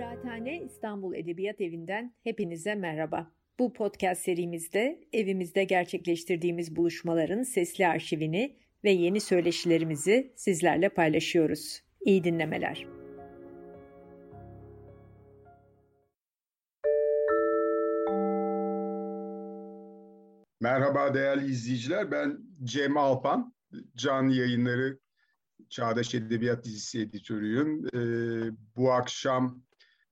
Kıraathane İstanbul Edebiyat Evi'nden hepinize merhaba. Bu podcast serimizde evimizde gerçekleştirdiğimiz buluşmaların sesli arşivini ve yeni söyleşilerimizi sizlerle paylaşıyoruz. İyi dinlemeler. Merhaba değerli izleyiciler. Ben Cem Alpan. Canlı yayınları Çağdaş Edebiyat dizisi editörüyüm. Ee, bu akşam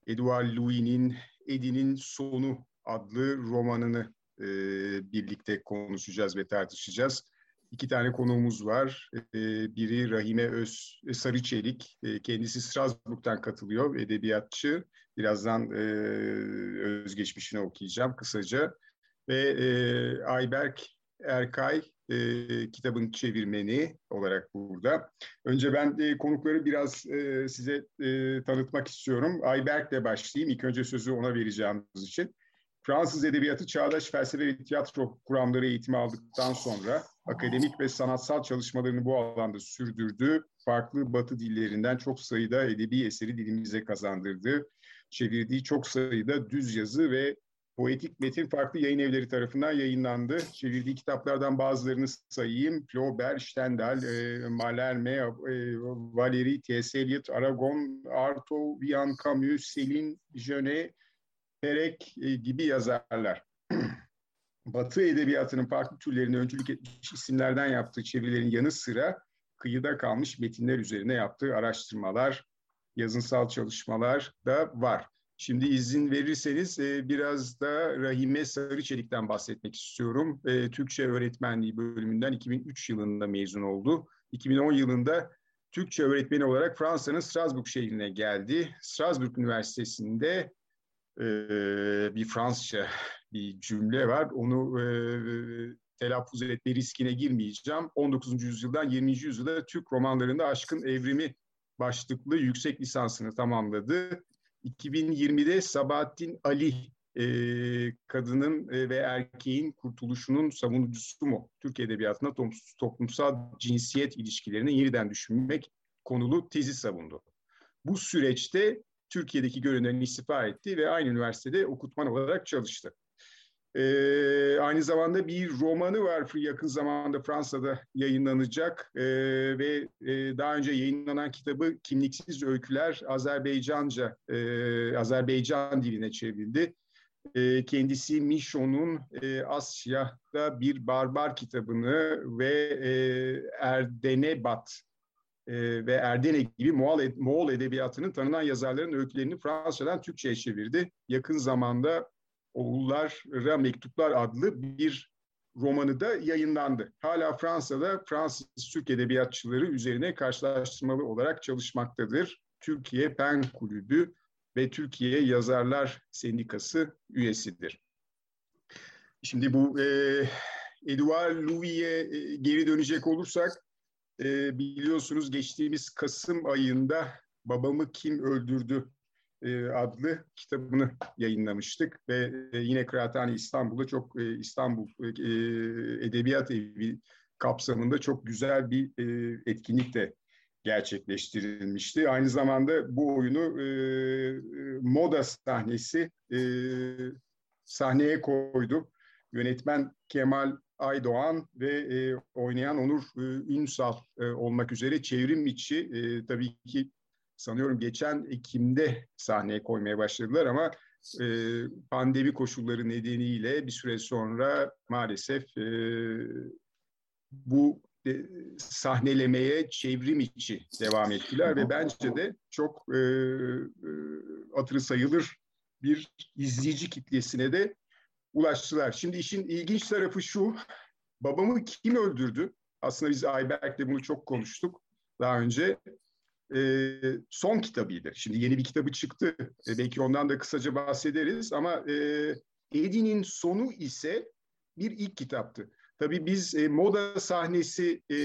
Edouard Louis'nin Edi'nin Sonu adlı romanını e, birlikte konuşacağız ve tartışacağız. İki tane konuğumuz var. E, biri Rahime Öz e, Sarıçelik. E, kendisi Strasbourg'dan katılıyor, edebiyatçı. Birazdan e, özgeçmişini okuyacağım kısaca. Ve e, Ayberk Erkay e, kitabın çevirmeni olarak burada. Önce ben e, konukları biraz e, size e, tanıtmak istiyorum. Ayberk'le başlayayım. İlk önce sözü ona vereceğimiz için. Fransız edebiyatı çağdaş felsefe ve tiyatro kuramları eğitimi aldıktan sonra akademik ve sanatsal çalışmalarını bu alanda sürdürdü. Farklı batı dillerinden çok sayıda edebi eseri dilimize kazandırdı. Çevirdiği çok sayıda düz yazı ve poetik metin farklı yayın evleri tarafından yayınlandı. Çevirdiği kitaplardan bazılarını sayayım. Flaubert, Stendhal, e, Mallarmé, e, Valéry, T.S. Eliot, Aragon, Artaud, Vian Camus, Céline Genet, Perek e, gibi yazarlar. Batı edebiyatının farklı türlerine öncülük etmiş isimlerden yaptığı çevirilerin yanı sıra kıyıda kalmış metinler üzerine yaptığı araştırmalar, yazınsal çalışmalar da var. Şimdi izin verirseniz e, biraz da Rahime Sarıçelik'ten bahsetmek istiyorum. E, Türkçe öğretmenliği bölümünden 2003 yılında mezun oldu. 2010 yılında Türkçe öğretmeni olarak Fransa'nın Strasbourg şehrine geldi. Strasbourg Üniversitesi'nde e, bir Fransızca bir cümle var. Onu telaffuz etme riskine girmeyeceğim. 19. yüzyıldan 20. yüzyılda Türk romanlarında aşkın evrimi başlıklı yüksek lisansını tamamladı. 2020'de Sabahattin Ali e, kadının e, ve erkeğin kurtuluşunun savunucusu mu? Türk Edebiyatı'nda toplumsal cinsiyet ilişkilerini yeniden düşünmek konulu tezi savundu. Bu süreçte Türkiye'deki görevlerinden istifa etti ve aynı üniversitede okutman olarak çalıştı. Ee, aynı zamanda bir romanı var yakın zamanda Fransa'da yayınlanacak ee, ve e, daha önce yayınlanan kitabı Kimliksiz Öyküler Azerbaycanca, e, Azerbaycan diline çevrildi. E, kendisi Michon'un e, Asya'da bir barbar kitabını ve e, Erdenebat e, ve Erdene gibi Moğol, Moğol edebiyatının tanınan yazarların öykülerini Fransa'dan Türkçe'ye çevirdi. Yakın zamanda Oğullara Mektuplar adlı bir romanı da yayınlandı. Hala Fransa'da Fransız Türk edebiyatçıları üzerine karşılaştırmalı olarak çalışmaktadır. Türkiye Pen Kulübü ve Türkiye Yazarlar Sendikası üyesidir. Şimdi bu e, Edouard Louis'e e, geri dönecek olursak e, biliyorsunuz geçtiğimiz Kasım ayında Babamı Kim Öldürdü adlı kitabını yayınlamıştık ve e, yine Kıraathane İstanbul'da çok e, İstanbul Edebiyat Evi kapsamında çok güzel bir etkinlik de gerçekleştirilmişti. Aynı zamanda bu oyunu moda sahnesi sahneye koydu. Yönetmen Kemal Aydoğan ve e, oynayan Onur e, Ünsal e, olmak üzere çevrim içi e, tabii ki sanıyorum geçen Ekim'de sahneye koymaya başladılar ama e, pandemi koşulları nedeniyle bir süre sonra maalesef e, bu e, sahnelemeye çevrim içi devam ettiler ve bence de çok e, e, hatırı sayılır bir izleyici kitlesine de ulaştılar. Şimdi işin ilginç tarafı şu, babamı kim öldürdü? Aslında biz Ayberk'le bunu çok konuştuk daha önce e, son kitabıydı. Şimdi yeni bir kitabı çıktı. E, belki ondan da kısaca bahsederiz ama e, Eddie'nin sonu ise bir ilk kitaptı. Tabii biz e, moda sahnesi e,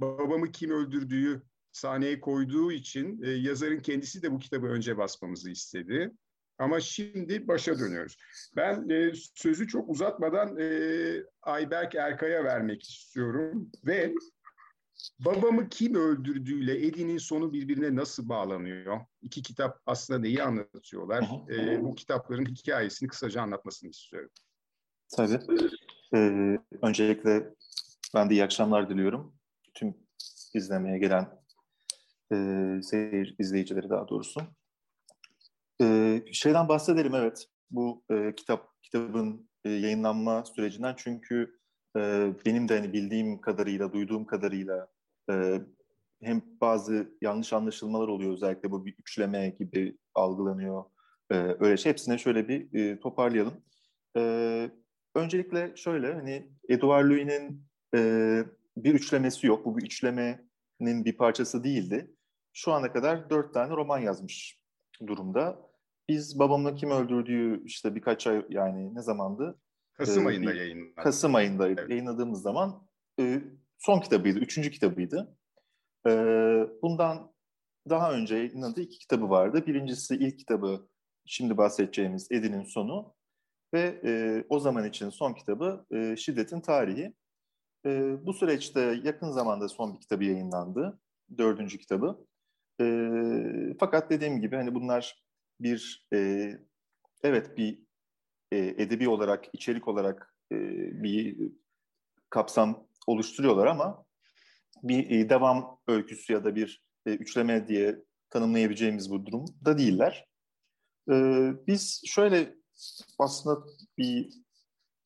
babamı kim öldürdüğü sahneye koyduğu için e, yazarın kendisi de bu kitabı önce basmamızı istedi. Ama şimdi başa dönüyoruz. Ben e, sözü çok uzatmadan e, Ayberk Erkay'a vermek istiyorum ve Babamı kim öldürdüğüyle Eddie'nin sonu birbirine nasıl bağlanıyor? İki kitap aslında neyi anlatıyorlar? Ee, bu kitapların hikayesini kısaca anlatmasını istiyorum. Tabii. Ee, öncelikle ben de iyi akşamlar diliyorum. Tüm izlemeye gelen e, seyir izleyicileri daha doğrusu. Ee, şeyden bahsedelim evet. Bu e, kitap kitabın e, yayınlanma sürecinden çünkü e, benim de hani bildiğim kadarıyla, duyduğum kadarıyla e, hem bazı yanlış anlaşılmalar oluyor özellikle bu bir üçleme gibi algılanıyor. E, öyle şey hepsine şöyle bir e, toparlayalım. E, öncelikle şöyle hani Edouard Louis'nin e, bir üçlemesi yok. Bu bir üçlemenin bir parçası değildi. Şu ana kadar dört tane roman yazmış durumda. Biz babamla kim öldürdüğü işte birkaç ay yani ne zamandı? Kasım ee, ayında yayınlandı. Kasım ayında evet. yayınladığımız zaman e, son kitabıydı, üçüncü kitabıydı. E, bundan daha önce yayınladığı iki kitabı vardı. Birincisi ilk kitabı şimdi bahsedeceğimiz Edin'in Sonu ve e, o zaman için son kitabı e, Şiddetin Tarihi. E, bu süreçte yakın zamanda son bir kitabı yayınlandı, dördüncü kitabı. E, fakat dediğim gibi hani bunlar bir e, evet bir e, edebi olarak, içerik olarak e, bir kapsam oluşturuyorlar ama bir e, devam öyküsü ya da bir e, üçleme diye tanımlayabileceğimiz bu durumda değiller. E, biz şöyle aslında bir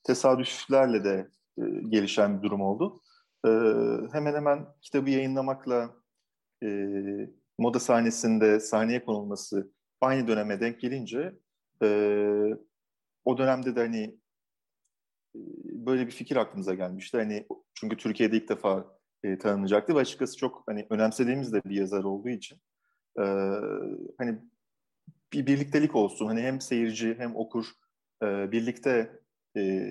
tesadüflerle de gelişen bir durum oldu. Hemen hemen kitabı yayınlamakla moda sahnesinde sahneye konulması aynı döneme denk gelince o dönemde de hani böyle bir fikir aklımıza gelmişti. Hani çünkü Türkiye'de ilk defa e, tanınacaktı ve açıkçası çok hani önemsediğimiz de bir yazar olduğu için e, hani bir birliktelik olsun. Hani hem seyirci hem okur e, birlikte e,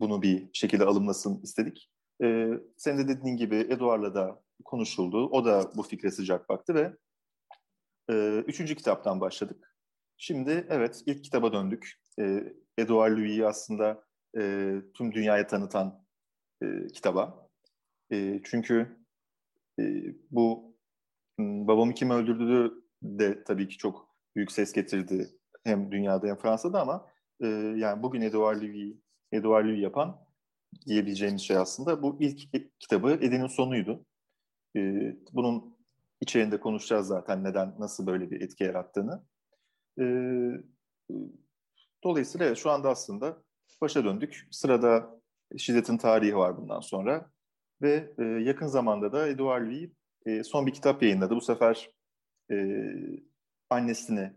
bunu bir şekilde alımlasın istedik. E, senin de dediğin gibi Eduard'la da konuşuldu. O da bu fikre sıcak baktı ve e, üçüncü kitaptan başladık. Şimdi evet ilk kitaba döndük. E, Edouard Louis'i aslında e, tüm dünyaya tanıtan e, kitaba. E, çünkü e, bu babamı kim öldürdü de tabii ki çok büyük ses getirdi hem dünyada hem Fransa'da ama e, yani bugün Edouard Louis, Edouard Louis yapan diyebileceğimiz şey aslında bu ilk kitabı Edin'in sonuydu. E, bunun içerisinde konuşacağız zaten neden, nasıl böyle bir etki yarattığını. E, dolayısıyla şu anda aslında başa döndük. Sırada şiddetin tarihi var bundan sonra. Ve e, yakın zamanda da Edouard Louis e, son bir kitap yayınladı. Bu sefer e, annesini,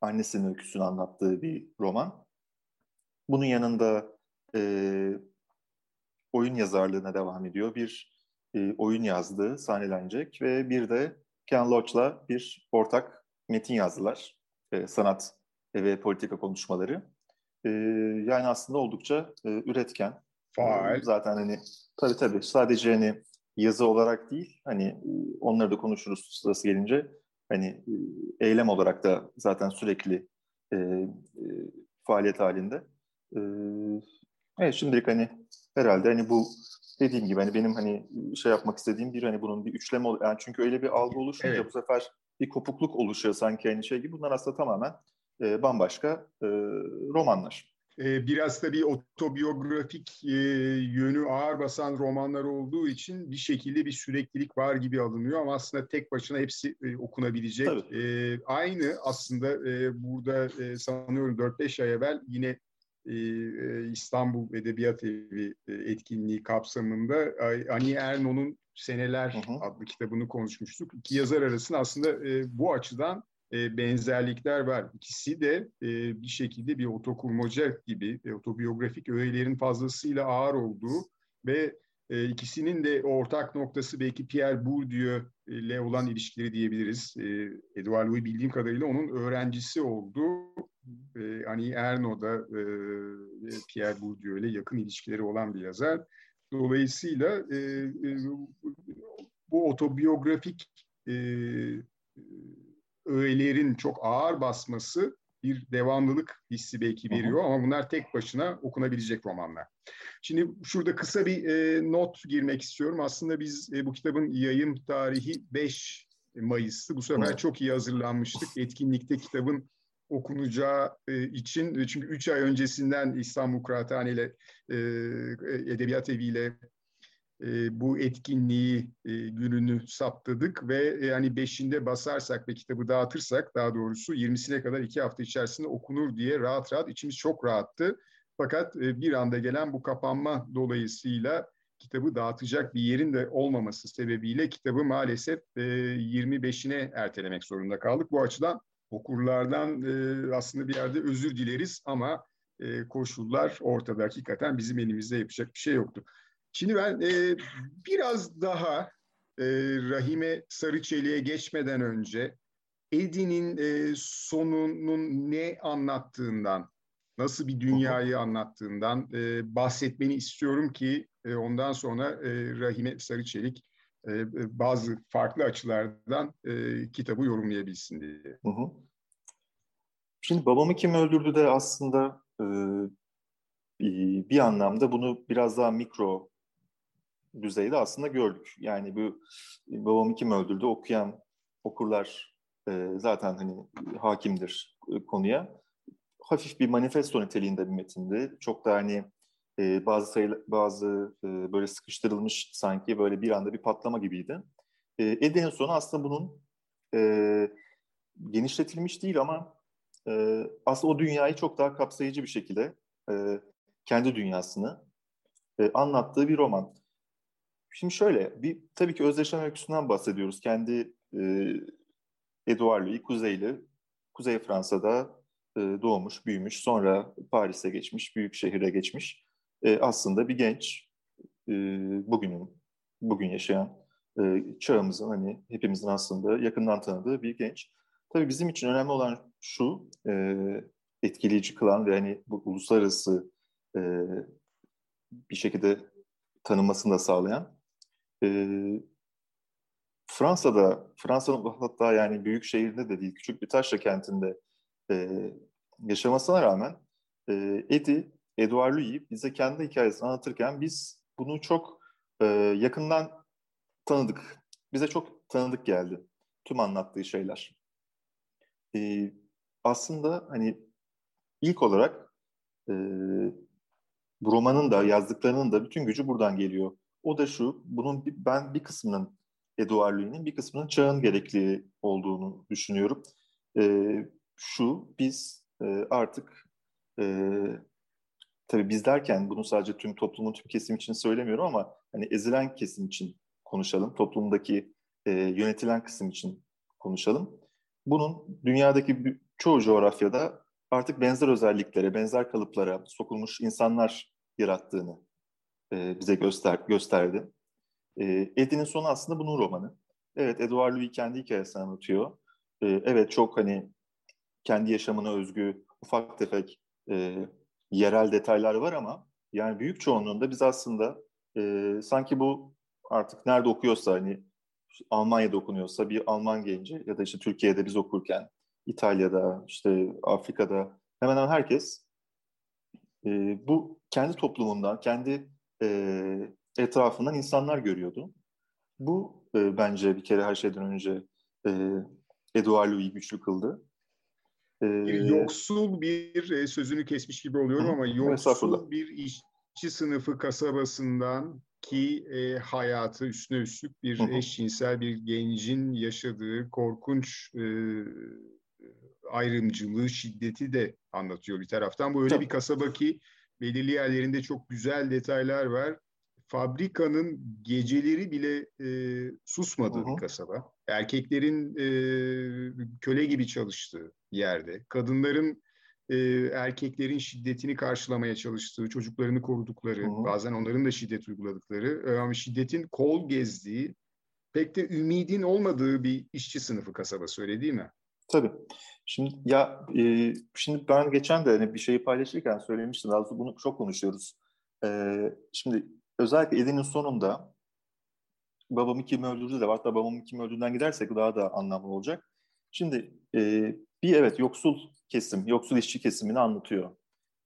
annesinin öyküsünü anlattığı bir roman. Bunun yanında e, oyun yazarlığına devam ediyor. Bir e, oyun yazdığı sahnelenecek ve bir de Ken Loach'la bir ortak metin yazdılar. E, sanat ve politika konuşmaları. E, yani aslında oldukça e, üretken. Faal. Zaten hani tabii tabii sadece hani yazı olarak değil hani e, onları da konuşuruz sırası gelince hani e, eylem olarak da zaten sürekli e, e, faaliyet halinde. E, evet şimdilik hani herhalde hani bu dediğim gibi hani benim hani şey yapmak istediğim bir hani bunun bir üçleme yani çünkü öyle bir algı oluşunca evet. bu sefer bir kopukluk oluşuyor sanki aynı şey gibi. Bunlar aslında tamamen e, bambaşka e, romanlar. E, biraz da bir otobiyografik e, yönü ağır basan romanlar olduğu için bir şekilde bir süreklilik var gibi alınıyor ama aslında tek başına hepsi e, okunabilecek. E, aynı aslında e, burada e, sanıyorum 4-5 ay evvel yine e, İstanbul Edebiyat Evi etkinliği kapsamında Ani Erno'nun Seneler hı hı. adlı kitabını konuşmuştuk. İki yazar arasında aslında bu açıdan benzerlikler var. İkisi de bir şekilde bir otokurmaca gibi otobiyografik öğelerin fazlasıyla ağır olduğu ve ikisinin de ortak noktası belki Pierre Bourdieu ile olan ilişkileri diyebiliriz. Edouard Louis bildiğim kadarıyla onun öğrencisi oldu e, Ani Erno'da e, Pierre Bourdieu ile yakın ilişkileri olan bir yazar. Dolayısıyla e, e, bu otobiyografik e, öğelerin çok ağır basması bir devamlılık hissi belki veriyor ama bunlar tek başına okunabilecek romanlar. Şimdi şurada kısa bir e, not girmek istiyorum. Aslında biz e, bu kitabın yayın tarihi 5 Mayıs'tı. Bu sefer çok iyi hazırlanmıştık. Etkinlikte kitabın okunacağı e, için çünkü üç ay öncesinden İstanbul Kıraathane ile e, Edebiyat Evi ile e, bu etkinliği e, gününü saptadık ve yani beşinde basarsak ve kitabı dağıtırsak daha doğrusu 20'sine kadar iki hafta içerisinde okunur diye rahat rahat içimiz çok rahattı. Fakat e, bir anda gelen bu kapanma dolayısıyla kitabı dağıtacak bir yerin de olmaması sebebiyle kitabı maalesef e, 25'ine ertelemek zorunda kaldık. Bu açıdan okurlardan e, aslında bir yerde özür dileriz ama e, koşullar ortada hakikaten bizim elimizde yapacak bir şey yoktu. Şimdi ben e, biraz daha e, Rahime Sarıçeli'ye geçmeden önce Edi'nin e, sonunun ne anlattığından, nasıl bir dünyayı anlattığından e, bahsetmeni istiyorum ki e, ondan sonra e, Rahime Sarıçelik e, e, bazı farklı açılardan e, kitabı yorumlayabilsin diye. Hı hı. Şimdi babamı kim öldürdü de aslında e, bir anlamda bunu biraz daha mikro düzeyde aslında gördük. Yani bu babamı kim öldürdü okuyan okurlar e, zaten hani hakimdir konuya. Hafif bir manifesto niteliğinde bir metindi. Çok da hani e, bazı sayı, bazı e, böyle sıkıştırılmış sanki böyle bir anda bir patlama gibiydi. E, Eden'in sonu aslında bunun e, genişletilmiş değil ama e, aslında o dünyayı çok daha kapsayıcı bir şekilde e, kendi dünyasını e, anlattığı bir roman. Şimdi şöyle, bir tabii ki özdeşlem öyküsünden bahsediyoruz. Kendi e, Edouard Louis Kuzeyli, Kuzey Fransa'da e, doğmuş, büyümüş, sonra Paris'e geçmiş, büyük şehire geçmiş. E, aslında bir genç, e, bugünün, bugün yaşayan e, çağımızın hani hepimizin aslında yakından tanıdığı bir genç. Tabii bizim için önemli olan şu, e, etkileyici kılan ve hani bu uluslararası e, bir şekilde tanınmasını da sağlayan e, Fransa'da, Fransa'nın hatta yani büyük şehirde de değil, küçük bir taşra kentinde e, yaşamasına rağmen e, Eddie, Edouard Louis bize kendi hikayesini anlatırken biz bunu çok e, yakından tanıdık. Bize çok tanıdık geldi tüm anlattığı şeyler. E, aslında hani ilk olarak e, bu romanın da yazdıklarının da bütün gücü buradan geliyor. O da şu, bunun ben bir kısmının Eduard Louis'nin bir kısmının çağın gerekli olduğunu düşünüyorum. E, şu, biz e, artık e, tabii biz derken bunu sadece tüm toplumun tüm kesim için söylemiyorum ama hani ezilen kesim için konuşalım. Toplumdaki e, yönetilen kısım için konuşalım. Bunun dünyadaki çoğu coğrafyada artık benzer özelliklere, benzer kalıplara sokulmuş insanlar yarattığını e, bize göster gösterdi. E, Eddie'nin sonu aslında bunun romanı. Evet, Edouard Louis kendi hikayesini anlatıyor. E, evet, çok hani kendi yaşamına özgü ufak tefek e, yerel detaylar var ama yani büyük çoğunluğunda biz aslında e, sanki bu artık nerede okuyorsa hani Almanya'da okunuyorsa bir Alman genci ya da işte Türkiye'de biz okurken İtalya'da işte Afrika'da hemen hemen herkes e, bu kendi toplumundan, kendi e, etrafından insanlar görüyordu. Bu e, bence bir kere her şeyden önce e, Edouard Louis güçlü kıldı. E, yoksul bir e, sözünü kesmiş gibi oluyorum hı, ama yoksul bir işçi sınıfı kasabasından ki e, hayatı üstüne üstlük bir hı hı. eşcinsel bir gencin yaşadığı korkunç e, ayrımcılığı, şiddeti de anlatıyor bir taraftan. Bu öyle Tabii. bir kasaba ki belirli yerlerinde çok güzel detaylar var. Fabrikanın geceleri bile e, susmadığı Hı-hı. bir kasaba. Erkeklerin e, köle gibi çalıştığı yerde. Kadınların e, erkeklerin şiddetini karşılamaya çalıştığı, çocuklarını korudukları, Hı-hı. bazen onların da şiddet uyguladıkları e, şiddetin kol gezdiği, pek de ümidin olmadığı bir işçi sınıfı kasabası öyle değil mi? Tabii. Şimdi ya e, şimdi ben geçen de hani bir şeyi paylaşırken söylemiştim. Daha bunu çok konuşuyoruz. E, şimdi özellikle Edin'in sonunda babamı kim öldürdü de hatta babamı kim öldürdüğünden gidersek daha da anlamlı olacak. Şimdi e, bir evet yoksul kesim, yoksul işçi kesimini anlatıyor.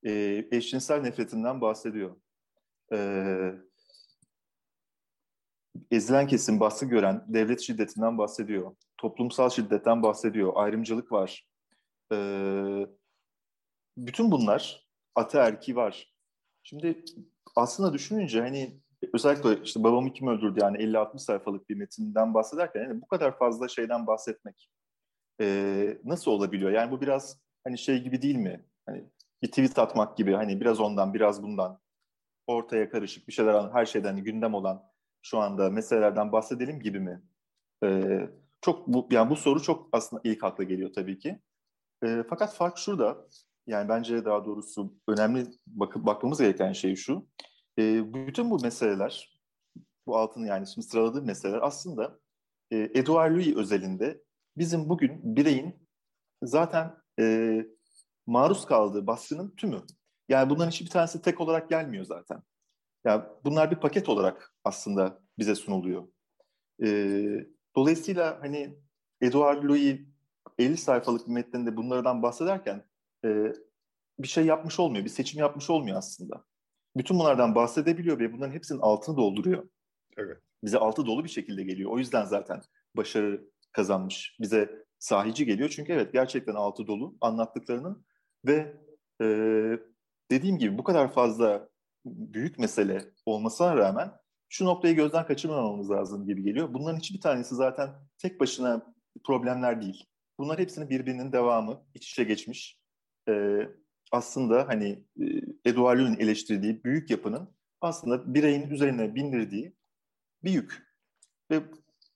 E, eşcinsel nefretinden bahsediyor. E, ezilen kesim, baskı gören devlet şiddetinden bahsediyor. Toplumsal şiddetten bahsediyor. Ayrımcılık var. E, bütün bunlar ataerki var. Şimdi aslında düşününce hani özellikle işte babamı kim öldürdü yani 50-60 sayfalık bir metinden bahsederken yani bu kadar fazla şeyden bahsetmek e, nasıl olabiliyor? Yani bu biraz hani şey gibi değil mi? Hani bir tweet atmak gibi hani biraz ondan biraz bundan ortaya karışık bir şeyler her şeyden gündem olan şu anda meselelerden bahsedelim gibi mi? E, çok bu yani bu soru çok aslında ilk akla geliyor tabii ki. E, fakat fark şurada. Yani bence daha doğrusu önemli bakıp bakmamız gereken şey şu. E, bütün bu meseleler, bu altın yani şimdi sıraladığım meseleler aslında e, Edouard Louis özelinde bizim bugün bireyin zaten e, maruz kaldığı baskının tümü. Yani bunların hiçbir tanesi tek olarak gelmiyor zaten. Yani bunlar bir paket olarak aslında bize sunuluyor. E, dolayısıyla hani Edouard Louis 50 sayfalık bir metninde bunlardan bahsederken e, bir şey yapmış olmuyor, bir seçim yapmış olmuyor aslında. Bütün bunlardan bahsedebiliyor ve bunların hepsinin altını dolduruyor. Evet. Bize altı dolu bir şekilde geliyor. O yüzden zaten başarı kazanmış. Bize sahici geliyor. Çünkü evet gerçekten altı dolu anlattıklarının ve e, dediğim gibi bu kadar fazla büyük mesele olmasına rağmen şu noktayı gözden kaçırmamamız lazım gibi geliyor. Bunların hiçbir tanesi zaten tek başına problemler değil. Bunlar hepsinin birbirinin devamı, iç içe geçmiş. E, aslında hani e, Edouard Louis'in eleştirdiği büyük yapının aslında bireyin üzerine bindirdiği bir yük. Ve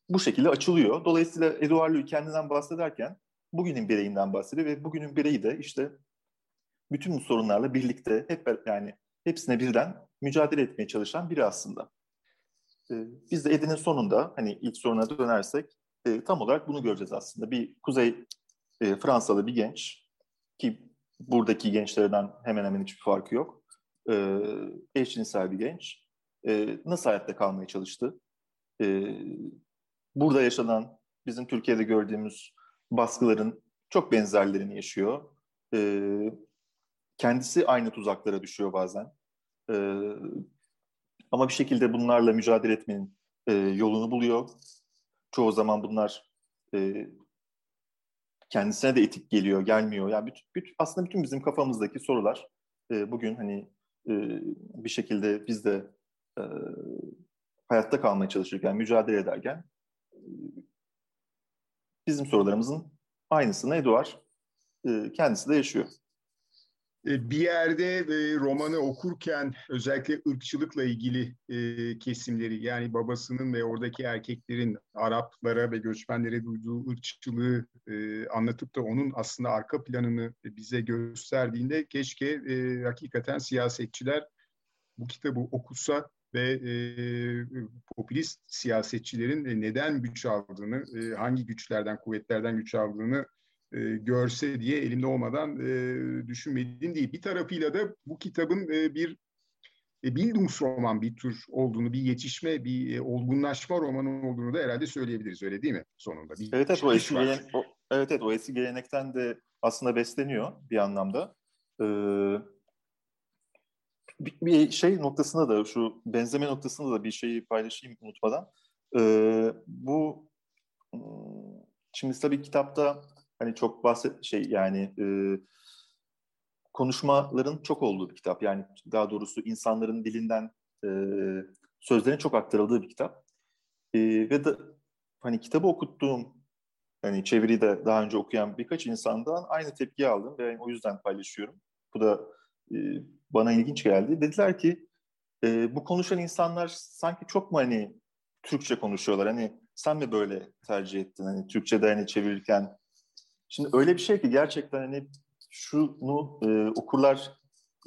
bu şekilde açılıyor. Dolayısıyla Edouard Louis kendinden bahsederken bugünün bireyinden bahsediyor ve bugünün bireyi de işte bütün bu sorunlarla birlikte hep yani hepsine birden mücadele etmeye çalışan biri aslında. Ee, biz de Edin'in sonunda hani ilk soruna dönersek e, tam olarak bunu göreceğiz aslında. Bir Kuzey e, Fransalı bir genç ki buradaki gençlerden hemen hemen hiçbir farkı yok. E, eşcinsel bir genç. E, nasıl hayatta kalmaya çalıştı? E, burada yaşanan, bizim Türkiye'de gördüğümüz baskıların çok benzerlerini yaşıyor. E, kendisi aynı tuzaklara düşüyor bazen. E, ama bir şekilde bunlarla mücadele etmenin e, yolunu buluyor. Çoğu zaman bunlar e, kendisine de etik geliyor, gelmiyor. Yani bütün, bütün, aslında bütün bizim kafamızdaki sorular e, bugün hani e, bir şekilde biz de e, hayatta kalmaya çalışırken, mücadele ederken e, bizim sorularımızın aynısını Eduard e, kendisi de yaşıyor. E, bir yerde e, romanı okurken özellikle ırkçılıkla ilgili e, kesimleri yani babasının ve oradaki erkeklerin Araplara ve göçmenlere duyduğu ırkçılığı anlatıp da onun aslında arka planını bize gösterdiğinde keşke hakikaten siyasetçiler bu kitabı okusa ve popülist siyasetçilerin neden güç aldığını, hangi güçlerden, kuvvetlerden güç aldığını e, görse diye elimde olmadan e, düşünmediğim değil. Bir tarafıyla da bu kitabın e, bir e, Bildungsroman bir tür olduğunu, bir yetişme, bir e, olgunlaşma romanı olduğunu da herhalde söyleyebiliriz. Öyle değil mi sonunda? Bir evet, evet, o eski gelen, o, evet, evet, o eski gelenekten de aslında besleniyor bir anlamda. Ee, bir, bir şey noktasında da, şu benzeme noktasında da bir şeyi paylaşayım unutmadan. Ee, bu hmm, şimdi tabii kitapta hani çok bahset şey yani e, konuşmaların çok olduğu bir kitap. Yani daha doğrusu insanların dilinden e, sözlerin çok aktarıldığı bir kitap. E, ve de hani kitabı okuttuğum hani çeviriyi de daha önce okuyan birkaç insandan aynı tepki aldım ve o yüzden paylaşıyorum. Bu da e, bana ilginç geldi. Dediler ki e, bu konuşan insanlar sanki çok mu hani Türkçe konuşuyorlar? Hani sen mi böyle tercih ettin? Hani Türkçe'de hani çevirirken Şimdi öyle bir şey ki gerçekten hani şunu e, okurlar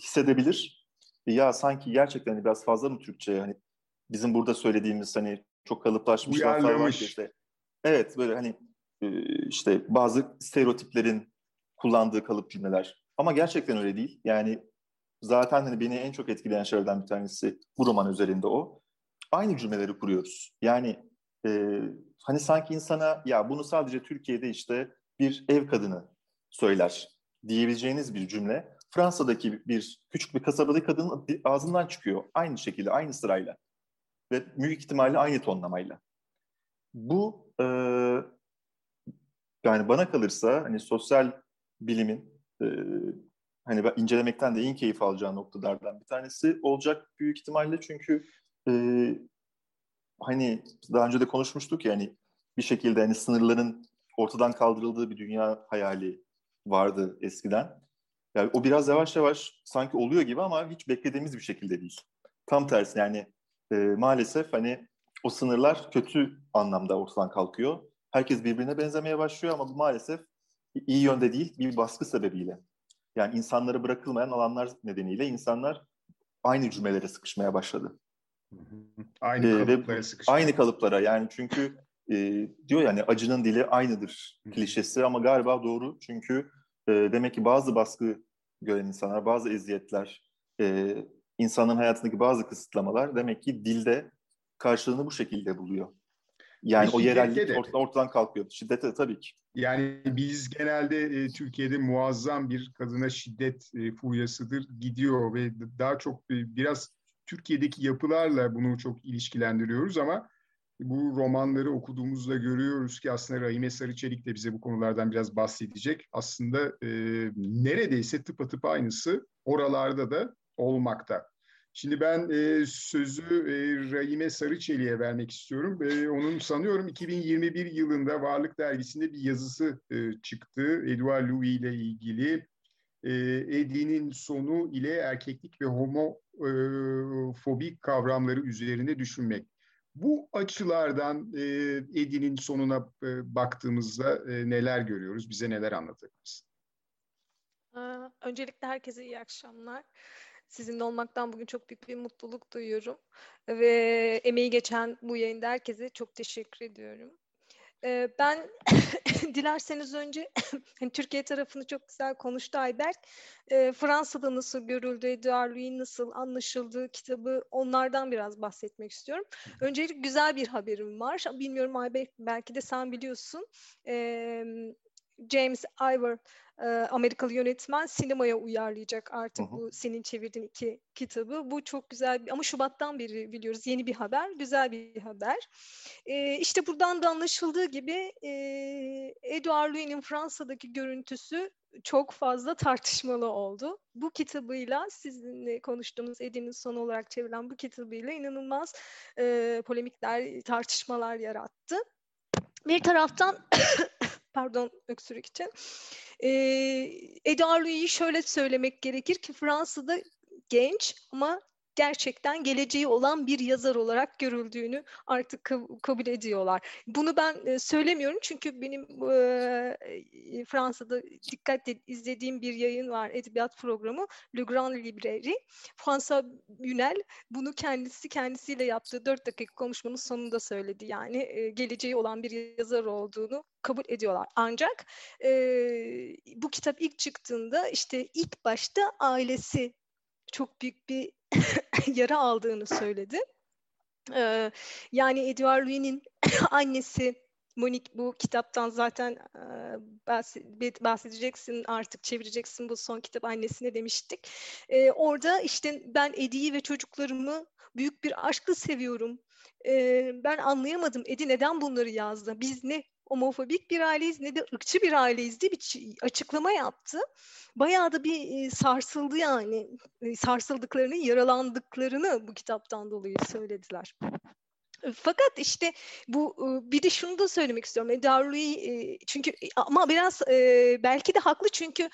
hissedebilir. Ya sanki gerçekten hani biraz fazla mı Türkçe hani bizim burada söylediğimiz hani çok kalıplaşmış laflar var işte. Evet böyle hani e, işte bazı stereotiplerin kullandığı kalıp cümleler. Ama gerçekten öyle değil. Yani zaten hani beni en çok etkileyen şeylerden bir tanesi bu roman üzerinde o. Aynı cümleleri kuruyoruz. Yani e, hani sanki insana ya bunu sadece Türkiye'de işte bir ev kadını söyler diyebileceğiniz bir cümle Fransa'daki bir küçük bir kasabadaki kadının ağzından çıkıyor. Aynı şekilde, aynı sırayla. Ve büyük ihtimalle aynı tonlamayla. Bu e, yani bana kalırsa hani sosyal bilimin e, hani ben incelemekten de en keyif alacağı noktalardan bir tanesi olacak büyük ihtimalle çünkü e, hani daha önce de konuşmuştuk ya hani bir şekilde hani sınırların ortadan kaldırıldığı bir dünya hayali vardı eskiden. Yani o biraz yavaş yavaş sanki oluyor gibi ama hiç beklediğimiz bir şekilde değil. Tam tersi yani e, maalesef hani o sınırlar kötü anlamda ortadan kalkıyor. Herkes birbirine benzemeye başlıyor ama bu maalesef iyi yönde değil bir baskı sebebiyle. Yani insanlara bırakılmayan alanlar nedeniyle insanlar aynı cümlelere sıkışmaya başladı. Aynı ee, kalıplara sıkışmaya. Aynı kalıplara yani çünkü e, diyor yani acının dili aynıdır klişesi ama galiba doğru. Çünkü e, demek ki bazı baskı gören insanlar, bazı eziyetler, e, insanın hayatındaki bazı kısıtlamalar demek ki dilde karşılığını bu şekilde buluyor. Yani o yerellik de. ortadan, ortadan kalkıyor. Şiddete tabii ki. Yani biz genelde e, Türkiye'de muazzam bir kadına şiddet e, furyasıdır gidiyor ve daha çok e, biraz Türkiye'deki yapılarla bunu çok ilişkilendiriyoruz ama bu romanları okuduğumuzda görüyoruz ki aslında Rahime Sarıçelik de bize bu konulardan biraz bahsedecek. Aslında e, neredeyse tıpatıp aynısı oralarda da olmakta. Şimdi ben e, sözü e, Rahime Sarıçelik'e vermek istiyorum. E, onun sanıyorum 2021 yılında Varlık Dergisi'nde bir yazısı e, çıktı. Edouard Louis ile ilgili. E, Edi'nin sonu ile erkeklik ve homofobik kavramları üzerine düşünmek. Bu açılardan e, Edi'nin sonuna e, baktığımızda e, neler görüyoruz? Bize neler anlatabilirsin? Öncelikle herkese iyi akşamlar. Sizinle olmaktan bugün çok büyük bir mutluluk duyuyorum. Ve emeği geçen bu yayında herkese çok teşekkür ediyorum. Ee, ben dilerseniz önce hani Türkiye tarafını çok güzel konuştu Ayberk. Ee, Fransa'da nasıl görüldü, Edouard Louis nasıl anlaşıldı kitabı onlardan biraz bahsetmek istiyorum. Öncelikle güzel bir haberim var. Bilmiyorum Ayberk belki de sen biliyorsun. Ee, James Ivor Amerikalı yönetmen sinemaya uyarlayacak artık hı hı. bu senin çevirdiğin iki kitabı. Bu çok güzel bir, ama Şubat'tan beri biliyoruz yeni bir haber, güzel bir haber. E, işte buradan da anlaşıldığı gibi e, Edouard Louis'nin Fransa'daki görüntüsü çok fazla tartışmalı oldu. Bu kitabıyla sizinle konuştuğumuz Edin'in son olarak çevrilen bu kitabıyla inanılmaz e, polemikler, tartışmalar yarattı. Bir taraftan pardon öksürük için. E, Edouard Louis'i şöyle söylemek gerekir ki Fransa'da genç ama gerçekten geleceği olan bir yazar olarak görüldüğünü artık kabul ediyorlar. Bunu ben e, söylemiyorum çünkü benim e, Fransa'da dikkatle izlediğim bir yayın var, edebiyat programı Le Grand Librairie. François Yunel bunu kendisi kendisiyle yaptığı dört dakika konuşmanın sonunda söyledi. Yani e, geleceği olan bir yazar olduğunu kabul ediyorlar. Ancak e, bu kitap ilk çıktığında işte ilk başta ailesi çok büyük bir yara aldığını söyledi. Ee, yani Edouard Louis'nin annesi Monique bu kitaptan zaten e, bahsedeceksin artık çevireceksin bu son kitap annesine demiştik. E, orada işte ben Edi'yi ve çocuklarımı büyük bir aşkla seviyorum. E, ben anlayamadım Edi neden bunları yazdı. Biz ne homofobik bir aileyiz ne de ırkçı bir aileyiz diye bir açıklama yaptı. Bayağı da bir sarsıldı yani. Sarsıldıklarını, yaralandıklarını bu kitaptan dolayı söylediler. Fakat işte bu bir de şunu da söylemek istiyorum. Edarlu'yu çünkü ama biraz belki de haklı çünkü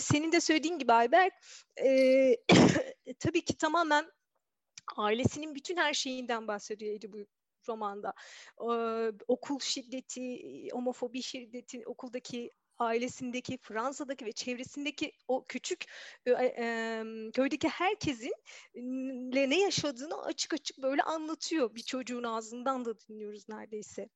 senin de söylediğin gibi Ayberk tabii ki tamamen ailesinin bütün her şeyinden bahsediyor Edi bu romanda. Ee, okul şiddeti, homofobi şiddeti, okuldaki ailesindeki, Fransa'daki ve çevresindeki o küçük e, e, köydeki herkesin ne yaşadığını açık açık böyle anlatıyor. Bir çocuğun ağzından da dinliyoruz neredeyse.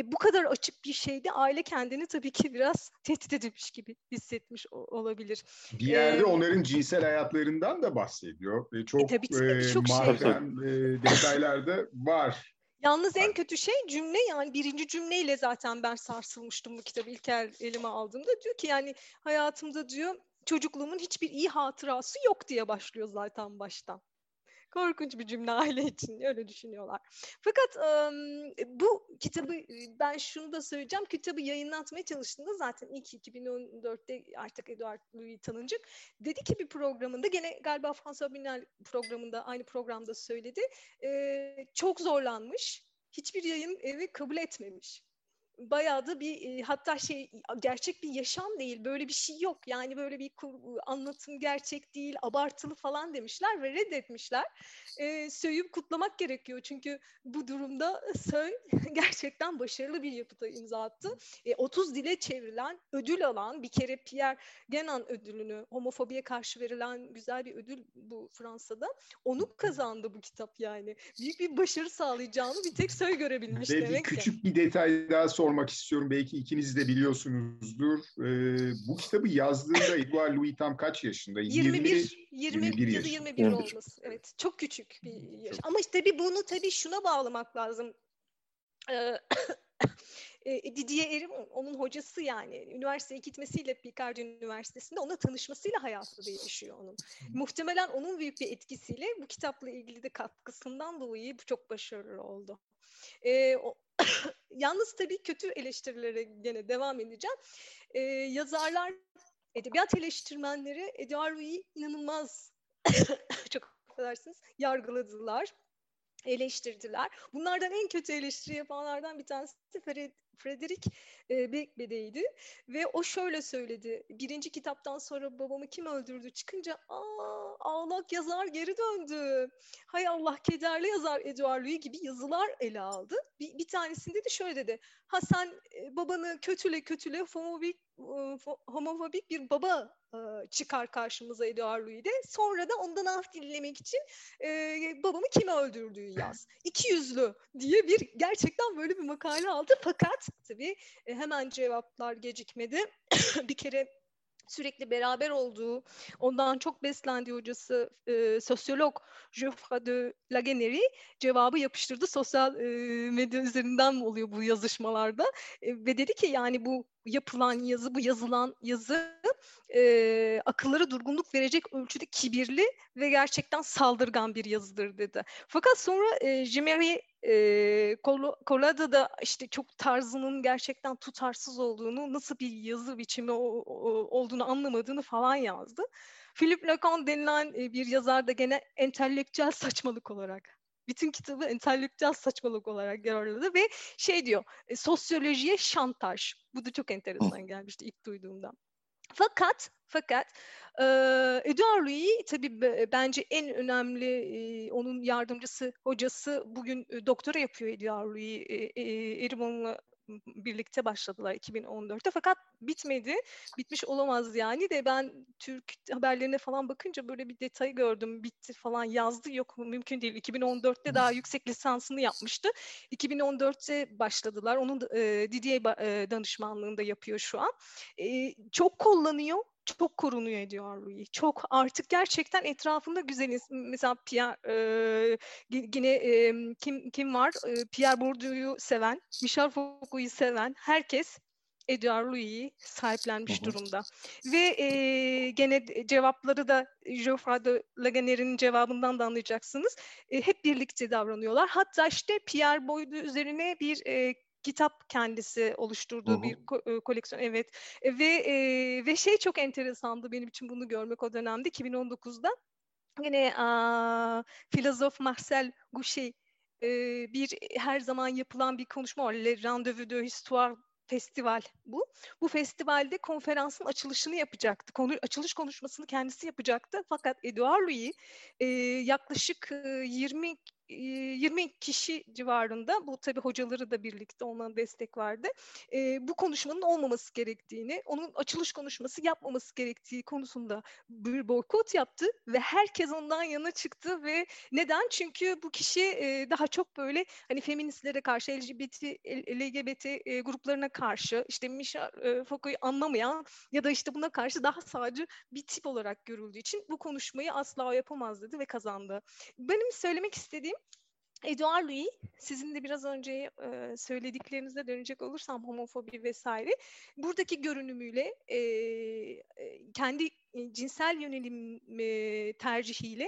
E, bu kadar açık bir şeyde aile kendini tabii ki biraz tehdit edilmiş gibi hissetmiş olabilir. Bir yerde ee, onların cinsel hayatlarından da bahsediyor. Çok, e, tabii, tabii, çok e, mahrem şey. e, detaylarda var Yalnız en kötü şey cümle yani birinci cümleyle zaten ben sarsılmıştım bu kitabı ilk elime aldığımda. Diyor ki yani hayatımda diyor çocukluğumun hiçbir iyi hatırası yok diye başlıyor zaten baştan. Korkunç bir cümle aile için öyle düşünüyorlar. Fakat bu kitabı ben şunu da söyleyeceğim. Kitabı yayınlatmaya çalıştığında zaten ilk 2014'te artık Edward Louis tanınacak. Dedi ki bir programında gene galiba François Binal programında aynı programda söyledi. çok zorlanmış. Hiçbir yayın evi kabul etmemiş bayağı da bir hatta şey gerçek bir yaşam değil böyle bir şey yok. Yani böyle bir anlatım gerçek değil abartılı falan demişler ve reddetmişler. E, Söy'ü kutlamak gerekiyor çünkü bu durumda Söy gerçekten başarılı bir yapıta imza attı. E, 30 dile çevrilen ödül alan bir kere Pierre Genan ödülünü homofobiye karşı verilen güzel bir ödül bu Fransa'da. Onu kazandı bu kitap yani. Büyük bir başarı sağlayacağını bir tek Söy görebilmiş ve demek bir küçük bir detay daha sonra sormak istiyorum. Belki ikiniz de biliyorsunuzdur. Ee, bu kitabı yazdığında Edouard Louis tam kaç yaşında? 21, 20, 21 ya da 21 21. olması. Evet, çok küçük bir yaş. Ama işte bir bunu tabii şuna bağlamak lazım. Ee, e, Didier Erim onun hocası yani üniversiteye gitmesiyle Picard Üniversitesi'nde onunla tanışmasıyla hayatı değişiyor onun. Muhtemelen onun büyük bir etkisiyle bu kitapla ilgili de katkısından dolayı çok başarılı oldu. E, o, yalnız tabii kötü eleştirilere gene devam edeceğim. E, yazarlar, edebiyat eleştirmenleri Edouard Louis'i inanılmaz çok affedersiniz yargıladılar eleştirdiler. Bunlardan en kötü eleştiri yapanlardan bir tanesi Frederick e, Becbe'deydi ve o şöyle söyledi. Birinci kitaptan sonra babamı kim öldürdü çıkınca aa ağlak yazar geri döndü. Hay Allah kederli yazar Edouard Louis gibi yazılar ele aldı. Bir, bir tanesinde de şöyle dedi. Ha sen e, babanı kötüle kötüle homofobik, e, homofobik bir baba çıkar karşımıza Edouard Louis'de. Sonra da ondan af dilemek için e, babamı kim öldürdüğü yaz. İki yüzlü diye bir gerçekten böyle bir makale aldı. Fakat tabii e, hemen cevaplar gecikmedi. bir kere sürekli beraber olduğu, ondan çok beslendiği hocası e, sosyolog Geoffroy de Lageneri cevabı yapıştırdı. Sosyal e, medya üzerinden oluyor bu yazışmalarda. E, ve dedi ki yani bu yapılan yazı, bu yazılan yazı e, akıllara durgunluk verecek ölçüde kibirli ve gerçekten saldırgan bir yazıdır dedi. Fakat sonra e, Jiméry e, Colada da işte çok tarzının gerçekten tutarsız olduğunu, nasıl bir yazı biçimi o, o, olduğunu anlamadığını falan yazdı. Philip Lacan denilen e, bir yazar da gene entelektüel saçmalık olarak bütün kitabı entelektüel saçmalık olarak yorumladı ve şey diyor e, sosyolojiye şantaj. Bu da çok enteresan gelmişti ilk duyduğumda. Fakat fakat e, Edouard Louis tabii bence en önemli e, onun yardımcısı, hocası bugün e, doktora yapıyor Edouard Louis. E, e, Erimon'la birlikte başladılar 2014'te fakat bitmedi. Bitmiş olamaz yani de ben Türk haberlerine falan bakınca böyle bir detayı gördüm. Bitti falan yazdı. Yok mümkün değil. 2014'te daha yüksek lisansını yapmıştı. 2014'te başladılar. Onun e, Didier danışmanlığında yapıyor şu an. E, çok kullanıyor çok korunuyor ediyor Louis. Çok artık gerçekten etrafında güzel mesela Pierre e, yine e, kim kim var? E, Pierre Bourdieu'yu seven, Michel Foucault'u seven herkes Edouard Louis'i sahiplenmiş hı hı. durumda. Ve e, gene cevapları da Geoffroy de Laganer'in cevabından da anlayacaksınız. E, hep birlikte davranıyorlar. Hatta işte Pierre Bourdieu üzerine bir e, kitap kendisi oluşturduğu Hı-hı. bir ko- koleksiyon evet e, ve e, ve şey çok enteresandı benim için bunu görmek o dönemde 2019'da yine a, filozof Marcel Gouchet e, bir her zaman yapılan bir konuşma var Le Rendezvous de Histoire festival bu. Bu festivalde konferansın açılışını yapacaktı. Konu, açılış konuşmasını kendisi yapacaktı. Fakat Edouard Louis e, yaklaşık e, 20 20 kişi civarında bu tabi hocaları da birlikte ondan destek vardı. E, bu konuşmanın olmaması gerektiğini, onun açılış konuşması yapmaması gerektiği konusunda bir boykot yaptı ve herkes ondan yana çıktı ve neden? Çünkü bu kişi e, daha çok böyle hani feministlere karşı LGBT LGBT e, gruplarına karşı işte Michel e, Foucault'u anlamayan ya da işte buna karşı daha sağcı bir tip olarak görüldüğü için bu konuşmayı asla yapamaz dedi ve kazandı. Benim söylemek istediğim Edouard Louis, sizin de biraz önce e, söylediklerinize dönecek olursam homofobi vesaire, buradaki görünümüyle e, kendi cinsel yönelim e, tercihiyle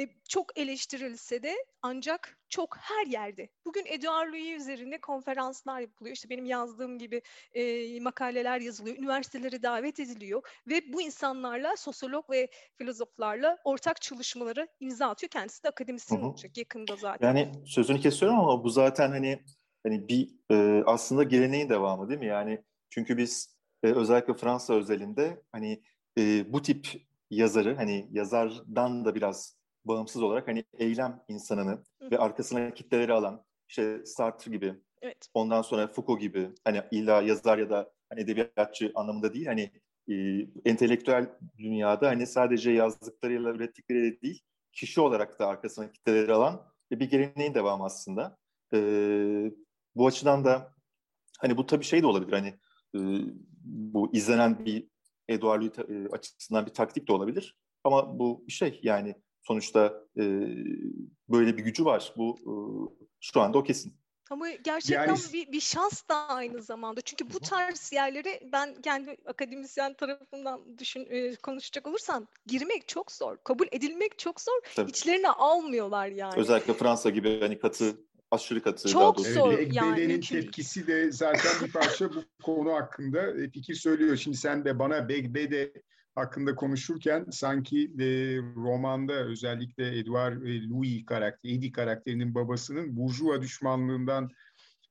e, çok eleştirilse de ancak çok her yerde. Bugün Edouard Louis üzerine konferanslar yapılıyor. İşte benim yazdığım gibi e, makaleler yazılıyor. Üniversitelere davet ediliyor. Ve bu insanlarla, sosyolog ve filozoflarla ortak çalışmaları imza atıyor. Kendisi de akademisyen Hı-hı. olacak yakında zaten. Yani sözünü kesiyorum ama bu zaten hani hani bir e, aslında geleneğin devamı değil mi? Yani çünkü biz e, özellikle Fransa özelinde hani e, bu tip yazarı hani yazardan da biraz bağımsız olarak hani eylem insanını Hı. ve arkasına kitleleri alan işte Sartre gibi evet. ondan sonra Foucault gibi hani illa yazar ya da hani edebiyatçı anlamında değil hani e, entelektüel dünyada hani sadece yazdıklarıyla ürettikleriyle değil kişi olarak da arkasına kitleleri alan bir geleneğin devamı aslında. E, bu açıdan da hani bu tabii şey de olabilir hani e, bu izlenen bir Eduard Louis e, açısından bir taktik de olabilir. Ama bu şey yani sonuçta e, böyle bir gücü var. Bu e, şu anda o kesin. Ama gerçekten yani... bir, bir şans da aynı zamanda. Çünkü bu tarz yerlere ben kendi akademisyen tarafından düşün e, konuşacak olursam girmek çok zor. Kabul edilmek çok zor. Tabii. İçlerine almıyorlar yani. Özellikle Fransa gibi hani katı aşırı katı. Çok daha zor evet, yani. Bedenin tepkisi de zaten bir parça bu konu hakkında fikir söylüyor. Şimdi sen de bana Begbede hakkında konuşurken sanki e, romanda özellikle Edouard e, Louis karakteri, Eddie karakterinin babasının burjuva düşmanlığından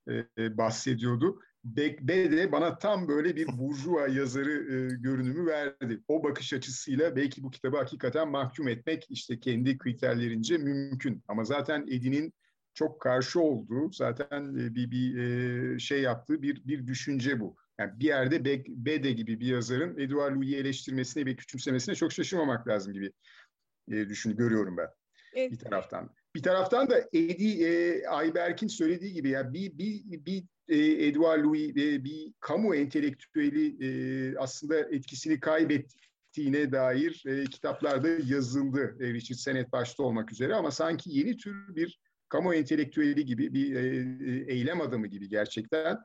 e, e bahsediyordu. Bekbe de bana tam böyle bir burjuva yazarı e, görünümü verdi. O bakış açısıyla belki bu kitabı hakikaten mahkum etmek işte kendi kriterlerince mümkün. Ama zaten Eddie'nin çok karşı olduğu, zaten e, bir, bir e, şey yaptığı bir, bir düşünce bu. Yani bir yerde Bede gibi bir yazarın Edouard Louis'i eleştirmesine ve küçümsemesine çok şaşırmamak lazım gibi e, düşün görüyorum ben evet. bir taraftan. Bir taraftan da Edi e, Ayberk'in söylediği gibi ya bir bir bir e, Edouard Louis e, bir kamu entelektüeli e, aslında etkisini kaybettiğine dair e, kitaplarda yazıldı. E, Richard Sennett başta olmak üzere ama sanki yeni tür bir kamu entelektüeli gibi bir e, e eylem adamı gibi gerçekten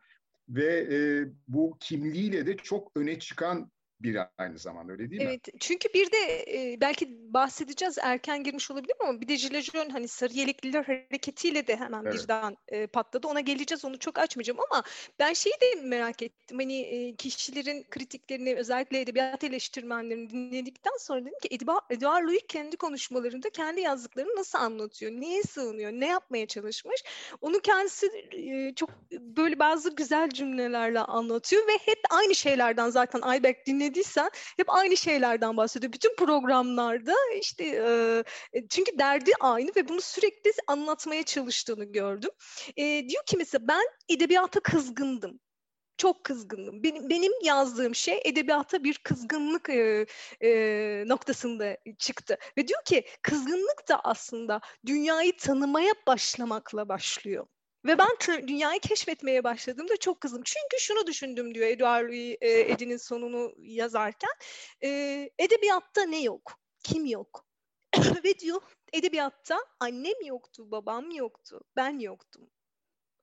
ve e, bu kimliğiyle de çok öne çıkan biri aynı zamanda öyle değil evet, mi? Evet çünkü bir de e, belki bahsedeceğiz erken girmiş olabilir ama bir de Jilejon hani sarı yelekliler hareketiyle de hemen evet. birden e, patladı. Ona geleceğiz onu çok açmayacağım ama ben şeyi de merak ettim. Hani e, kişilerin kritiklerini özellikle edebiyat eleştirmenlerini dinledikten sonra dedim ki Edouard Louis kendi konuşmalarında kendi yazdıklarını nasıl anlatıyor? Neye sığınıyor? Ne yapmaya çalışmış? Onu kendisi e, çok böyle bazı güzel cümlelerle anlatıyor ve hep aynı şeylerden zaten Ayberk dinledi dinlediysen hep aynı şeylerden bahsediyor. Bütün programlarda işte e, çünkü derdi aynı ve bunu sürekli anlatmaya çalıştığını gördüm. E, diyor ki mesela ben edebiyata kızgındım çok kızgındım. Benim, benim yazdığım şey edebiyata bir kızgınlık e, e, noktasında çıktı. Ve diyor ki kızgınlık da aslında dünyayı tanımaya başlamakla başlıyor. Ve ben dünyayı keşfetmeye başladığımda çok kızdım. Çünkü şunu düşündüm diyor Edouard Louis e, Eddy'nin sonunu yazarken. E, edebiyatta ne yok? Kim yok? Ve diyor edebiyatta annem yoktu, babam yoktu, ben yoktum.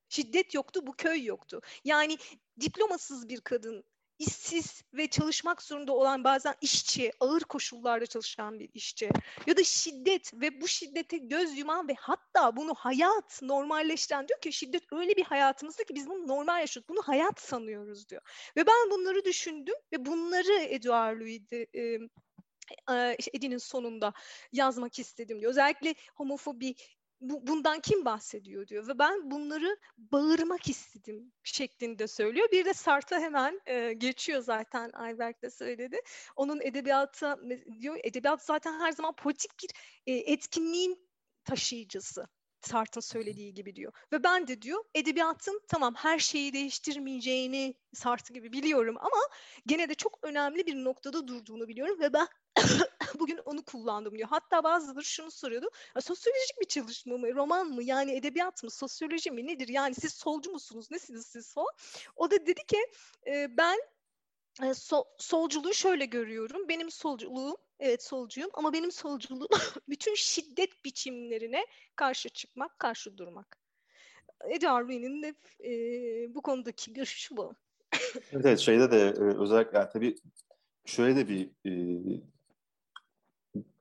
Şiddet yoktu, bu köy yoktu. Yani diplomasız bir kadın işsiz ve çalışmak zorunda olan bazen işçi, ağır koşullarda çalışan bir işçi ya da şiddet ve bu şiddete göz yuman ve hatta bunu hayat normalleştiren diyor ki şiddet öyle bir hayatımızda ki biz bunu normal yaşıyoruz. Bunu hayat sanıyoruz diyor. Ve ben bunları düşündüm ve bunları Edouard Louis'de e, Edin'in sonunda yazmak istedim diyor. Özellikle homofobi bu, bundan kim bahsediyor diyor ve ben bunları bağırmak istedim şeklinde söylüyor. Bir de Sart'a hemen e, geçiyor zaten Ayberk de söyledi. Onun edebiyata diyor edebiyat zaten her zaman politik bir e, etkinliğin taşıyıcısı. Sart'ın söylediği gibi diyor. Ve ben de diyor edebiyatın tamam her şeyi değiştirmeyeceğini Sart gibi biliyorum ama gene de çok önemli bir noktada durduğunu biliyorum ve ben bugün onu kullandım diyor. Hatta bazıları şunu soruyordu. Sosyolojik bir çalışma mı, roman mı, yani edebiyat mı, sosyoloji mi nedir? Yani siz solcu musunuz, nesiniz siz falan. O da dedi ki e, ben e, sol, solculuğu şöyle görüyorum. Benim solculuğum, evet solcuyum ama benim solculuğum bütün şiddet biçimlerine karşı çıkmak, karşı durmak. Edward Louis'nin de e, bu konudaki görüşü bu. evet, evet şeyde de e, özellikle yani tabii şöyle de bir e,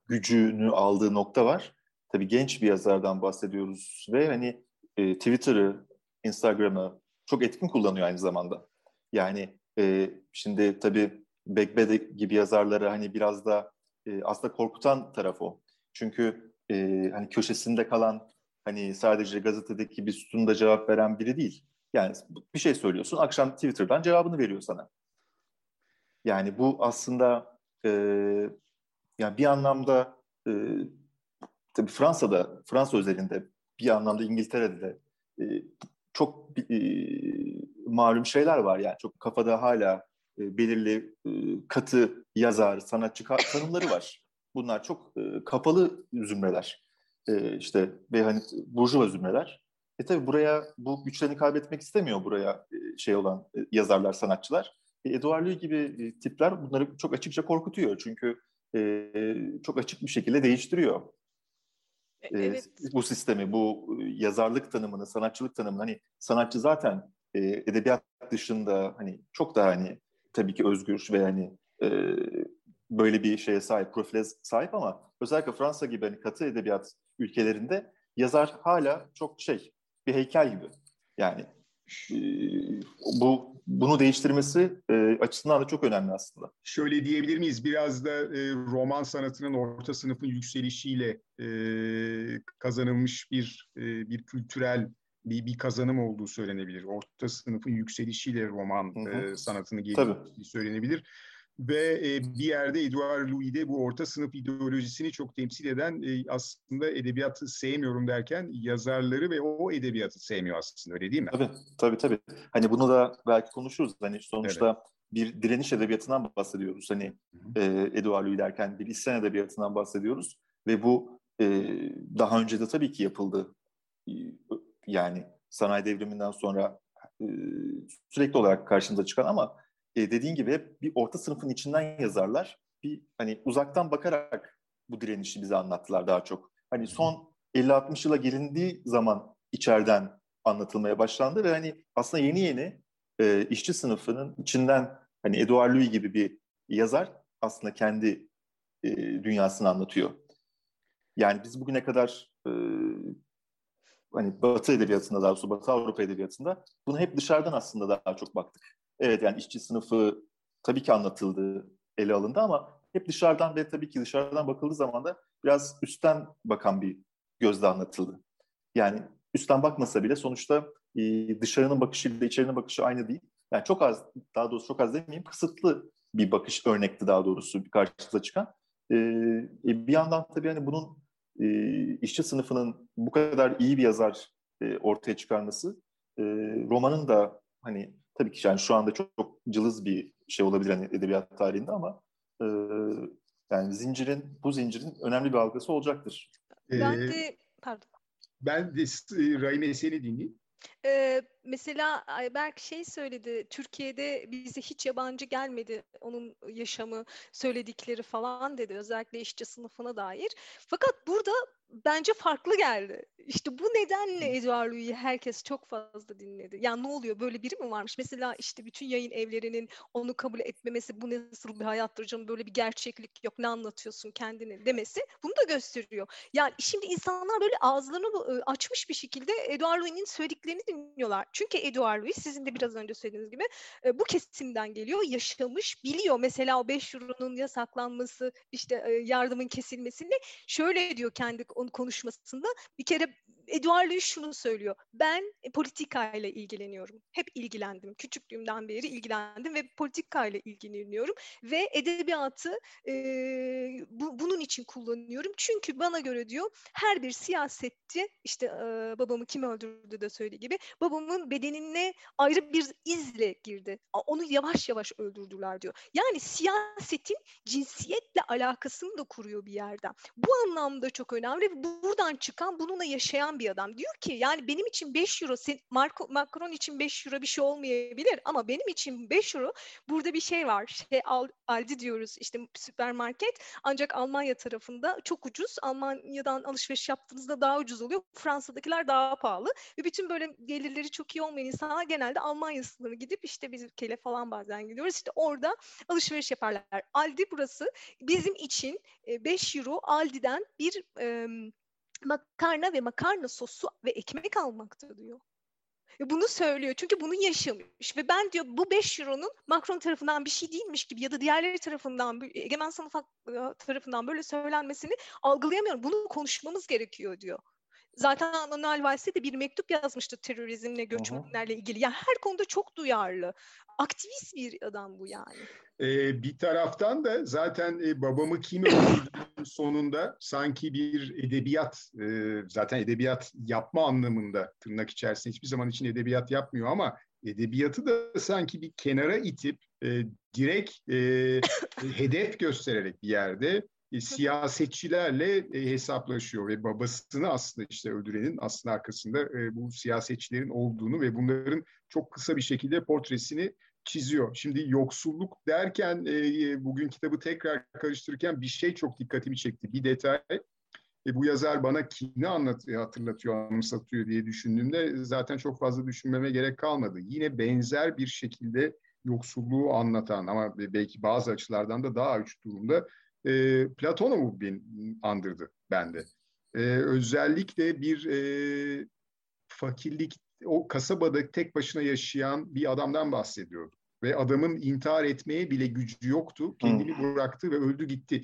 gücünü aldığı nokta var. Tabii genç bir yazardan bahsediyoruz ve hani e, Twitter'ı, Instagram'ı çok etkin kullanıyor aynı zamanda. Yani e, şimdi tabii Begbede gibi yazarları hani biraz da e, aslında korkutan taraf o. Çünkü e, hani köşesinde kalan hani sadece gazetedeki bir sütunda cevap veren biri değil. Yani bir şey söylüyorsun, akşam Twitter'dan cevabını veriyor sana. Yani bu aslında e, yani bir anlamda e, tabii Fransa'da, Fransa özelinde bir anlamda İngiltere'de de e, çok e, malum şeyler var yani çok kafada hala e, belirli e, katı yazar, sanatçı tanımları var. Bunlar çok e, kapalı zümreler. E, işte ve hani burjuva zümreler. E tabi buraya bu güçlerini kaybetmek istemiyor buraya e, şey olan e, yazarlar, sanatçılar. E, Edouard Louis gibi e, tipler bunları çok açıkça korkutuyor. Çünkü e, çok açık bir şekilde değiştiriyor. E, evet. E, bu sistemi, bu yazarlık tanımını, sanatçılık tanımını hani sanatçı zaten e, edebiyat dışında hani çok daha hani tabii ki özgür ve hani e, böyle bir şeye sahip, profile sahip ama özellikle Fransa gibi hani katı edebiyat ülkelerinde yazar hala çok şey bir heykel gibi. Yani e, bu bunu değiştirmesi e, açısından da çok önemli aslında. Şöyle diyebilir miyiz? Biraz da e, roman sanatının orta sınıfın yükselişiyle e, kazanılmış bir e, bir kültürel bir, bir kazanım olduğu söylenebilir. Orta sınıfın yükselişiyle roman hı hı. E, sanatını geliştirdiği söylenebilir. Ve e, bir yerde Edouard Louis de bu orta sınıf ideolojisini çok temsil eden e, aslında edebiyatı sevmiyorum derken yazarları ve o edebiyatı sevmiyor aslında öyle değil mi? Tabii tabii. tabii. Hani bunu da belki konuşuruz. Hani sonuçta evet. bir direniş edebiyatından bahsediyoruz. Hani e, Edouard Louis derken bir isyan edebiyatından bahsediyoruz. Ve bu e, daha önce de tabii ki yapıldı. Yani sanayi devriminden sonra e, sürekli olarak karşımıza çıkan ama e, dediğin gibi hep bir orta sınıfın içinden yazarlar. Bir hani uzaktan bakarak bu direnişi bize anlattılar daha çok. Hani son 50-60 yıla gelindiği zaman içeriden anlatılmaya başlandı ve hani aslında yeni yeni e, işçi sınıfının içinden hani Edouard Louis gibi bir yazar aslında kendi e, dünyasını anlatıyor. Yani biz bugüne kadar e, hani Batı edebiyatında daha doğrusu Batı Avrupa edebiyatında bunu hep dışarıdan aslında daha çok baktık. Evet yani işçi sınıfı tabii ki anlatıldı, ele alındı ama hep dışarıdan ve tabii ki dışarıdan bakıldığı zaman da biraz üstten bakan bir gözle anlatıldı. Yani üstten bakmasa bile sonuçta e, dışarının bakışıyla içerinin bakışı aynı değil. Yani çok az, daha doğrusu çok az demeyeyim, kısıtlı bir bakış örnekti daha doğrusu karşımıza çıkan. E, e, bir yandan tabii hani bunun e, işçi sınıfının bu kadar iyi bir yazar ortaya çıkarması romanın da hani tabii ki yani şu anda çok, çok cılız bir şey olabilir hani edebiyat tarihinde ama e, yani zincirin bu zincirin önemli bir algısı olacaktır. Ben ee, de pardon. Ben de Rahime seni dinleyeyim. Ee, mesela Ayberk şey söyledi, Türkiye'de bize hiç yabancı gelmedi onun yaşamı, söyledikleri falan dedi. Özellikle işçi sınıfına dair. Fakat burada bence farklı geldi. İşte bu nedenle Edouard Louis'i herkes çok fazla dinledi. Yani ne oluyor böyle biri mi varmış? Mesela işte bütün yayın evlerinin onu kabul etmemesi bu nasıl bir hayattır canım böyle bir gerçeklik yok ne anlatıyorsun kendini demesi bunu da gösteriyor. Yani şimdi insanlar böyle ağızlarını açmış bir şekilde Edouard Louis'nin söylediklerini dinliyorlar. Çünkü Edouard Louis sizin de biraz önce söylediğiniz gibi bu kesimden geliyor, yaşamış, biliyor. Mesela o 5 euronun yasaklanması, işte yardımın kesilmesini şöyle diyor kendi konuşmasında bir kere Edouard Louis şunu söylüyor. Ben politikayla ilgileniyorum. Hep ilgilendim. Küçüklüğümden beri ilgilendim ve politikayla ilgileniyorum. Ve edebiyatı e, bu, bunun için kullanıyorum. Çünkü bana göre diyor her bir siyasetçi işte e, babamı kim öldürdü de söylediği gibi babamın bedenine ayrı bir izle girdi. Onu yavaş yavaş öldürdüler diyor. Yani siyasetin cinsiyetle alakasını da kuruyor bir yerden. Bu anlamda çok önemli. Buradan çıkan bununla yaşayan gören bir adam. Diyor ki yani benim için 5 euro, Marco, Macron için 5 euro bir şey olmayabilir ama benim için 5 euro burada bir şey var. Şey Aldi diyoruz işte süpermarket ancak Almanya tarafında çok ucuz. Almanya'dan alışveriş yaptığınızda daha ucuz oluyor. Fransa'dakiler daha pahalı ve bütün böyle gelirleri çok iyi olmayan insanlar genelde Almanya sınırı gidip işte biz ülkeyle falan bazen gidiyoruz. İşte orada alışveriş yaparlar. Aldi burası bizim için 5 euro Aldi'den bir e, makarna ve makarna sosu ve ekmek almakta diyor. Bunu söylüyor çünkü bunu yaşamış ve ben diyor bu 5 euronun Macron tarafından bir şey değilmiş gibi ya da diğerleri tarafından egemen sınıf tarafından böyle söylenmesini algılayamıyorum. Bunu konuşmamız gerekiyor diyor. Zaten Manuel Vals'e de bir mektup yazmıştı terörizmle, göçmenlerle ilgili. Yani her konuda çok duyarlı. Aktivist bir adam bu yani. Ee, bir taraftan da zaten e, babamı kim öldürdüğünün sonunda sanki bir edebiyat, e, zaten edebiyat yapma anlamında tırnak içerisinde hiçbir zaman için edebiyat yapmıyor ama edebiyatı da sanki bir kenara itip e, direkt e, hedef göstererek bir yerde e, siyasetçilerle e, hesaplaşıyor ve babasını aslında işte öldürenin aslında arkasında e, bu siyasetçilerin olduğunu ve bunların çok kısa bir şekilde portresini çiziyor. Şimdi yoksulluk derken e, bugün kitabı tekrar karıştırırken bir şey çok dikkatimi çekti. Bir detay. E, bu yazar bana kimi anlatıyor, hatırlatıyor, anımsatıyor diye düşündüğümde zaten çok fazla düşünmeme gerek kalmadı. Yine benzer bir şekilde yoksulluğu anlatan ama belki bazı açılardan da daha üç durumda e, Platonov'u andırdı bende. E, özellikle bir e, fakirlik, o kasabada tek başına yaşayan bir adamdan bahsediyordu. Ve adamın intihar etmeye bile gücü yoktu. Kendini hmm. bıraktı ve öldü gitti.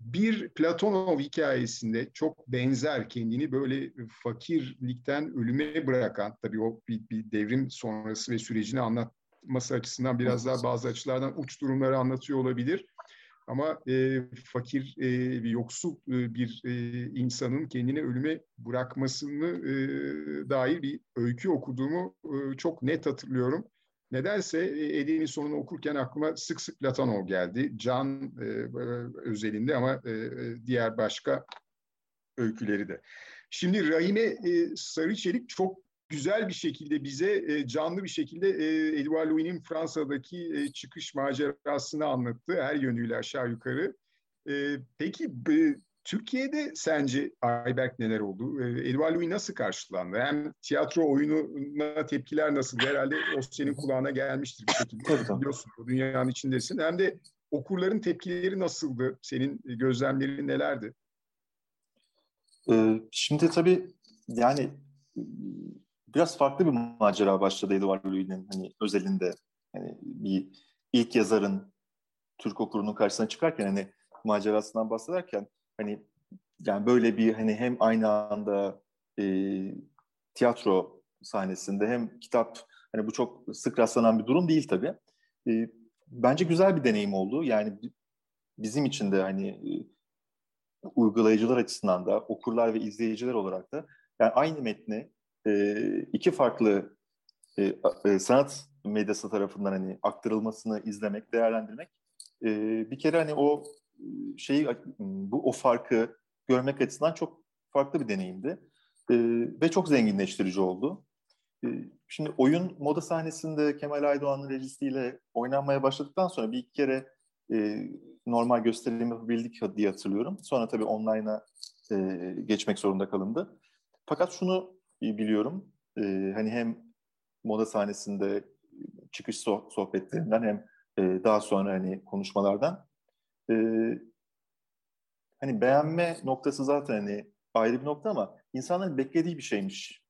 Bir Platonov hikayesinde çok benzer kendini böyle fakirlikten ölüme bırakan, tabii o bir, bir devrim sonrası ve sürecini anlatması açısından biraz daha bazı açılardan uç durumları anlatıyor olabilir. Ama e, fakir, e, yoksul e, bir e, insanın kendini ölüme bırakmasını e, dair bir öykü okuduğumu e, çok net hatırlıyorum. Nedense e, Ede'nin sonunu okurken aklıma sık sık Platonov geldi. Can e, özelinde ama e, diğer başka öyküleri de. Şimdi Rahime e, Sarıçelik çok güzel bir şekilde bize e, canlı bir şekilde e, Edouard Louis'nin Fransa'daki e, çıkış macerasını anlattı her yönüyle aşağı yukarı. E, peki e, Türkiye'de sence Ayberk neler oldu? E, Edouard Louis nasıl karşılandı? Hem tiyatro oyununa tepkiler nasıl? Herhalde o senin kulağına gelmiştir bir şekilde. Biliyorsun o dünyanın içindesin. Hem de okurların tepkileri nasıldı? Senin gözlemlerin nelerdi? Ee, şimdi tabii yani biraz farklı bir macera başladı Edward Louis'nin hani özelinde. Hani bir ilk yazarın Türk okurunun karşısına çıkarken hani macerasından bahsederken hani yani böyle bir hani hem aynı anda e, tiyatro sahnesinde hem kitap hani bu çok sık rastlanan bir durum değil tabii. E, bence güzel bir deneyim oldu. Yani bizim için de hani e, uygulayıcılar açısından da okurlar ve izleyiciler olarak da yani aynı metni e, iki farklı e, e, sanat medyası tarafından hani aktarılmasını izlemek, değerlendirmek e, bir kere hani o şeyi bu o farkı görmek açısından çok farklı bir deneyimdi e, ve çok zenginleştirici oldu. E, şimdi oyun moda sahnesinde Kemal Aydoğan'ın rejisiyle oynanmaya başladıktan sonra bir iki kere e, normal gösterim yapabildik diye hatırlıyorum. Sonra tabii online'a e, geçmek zorunda kalındı. Fakat şunu biliyorum. E, hani hem moda sahnesinde çıkış sohbetlerinden hem e, daha sonra hani konuşmalardan e, hani beğenme noktası zaten hani ayrı bir nokta ama insanların beklediği bir şeymiş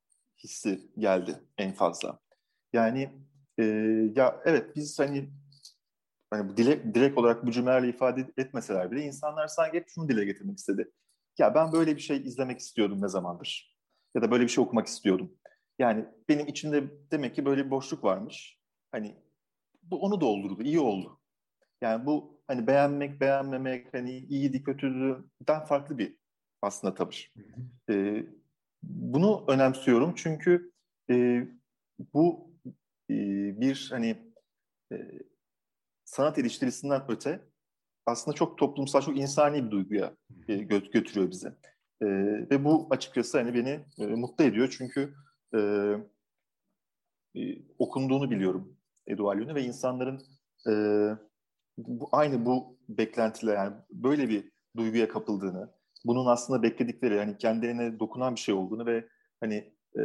hissi geldi en fazla. Yani e, ya evet biz hani hani dile, direkt olarak bu cümlelerle ifade etmeseler bile insanlar sanki hep şunu dile getirmek istedi. Ya ben böyle bir şey izlemek istiyordum ne zamandır ya da böyle bir şey okumak istiyordum. Yani benim içinde demek ki böyle bir boşluk varmış. Hani bu onu doldurdu, iyi oldu. Yani bu hani beğenmek, beğenmemek, hani iyiydi, kötüdüden farklı bir aslında tavır. Ee, bunu önemsiyorum çünkü e, bu e, bir hani e, sanat eleştirisinden öte aslında çok toplumsal, çok insani bir duyguya e, gö- götürüyor bizi. E, ve bu açıkçası hani beni e, mutlu ediyor çünkü e, e, okunduğunu biliyorum Eduard ve insanların e, bu, aynı bu beklentiler yani böyle bir duyguya kapıldığını, bunun aslında bekledikleri yani kendilerine dokunan bir şey olduğunu ve hani e,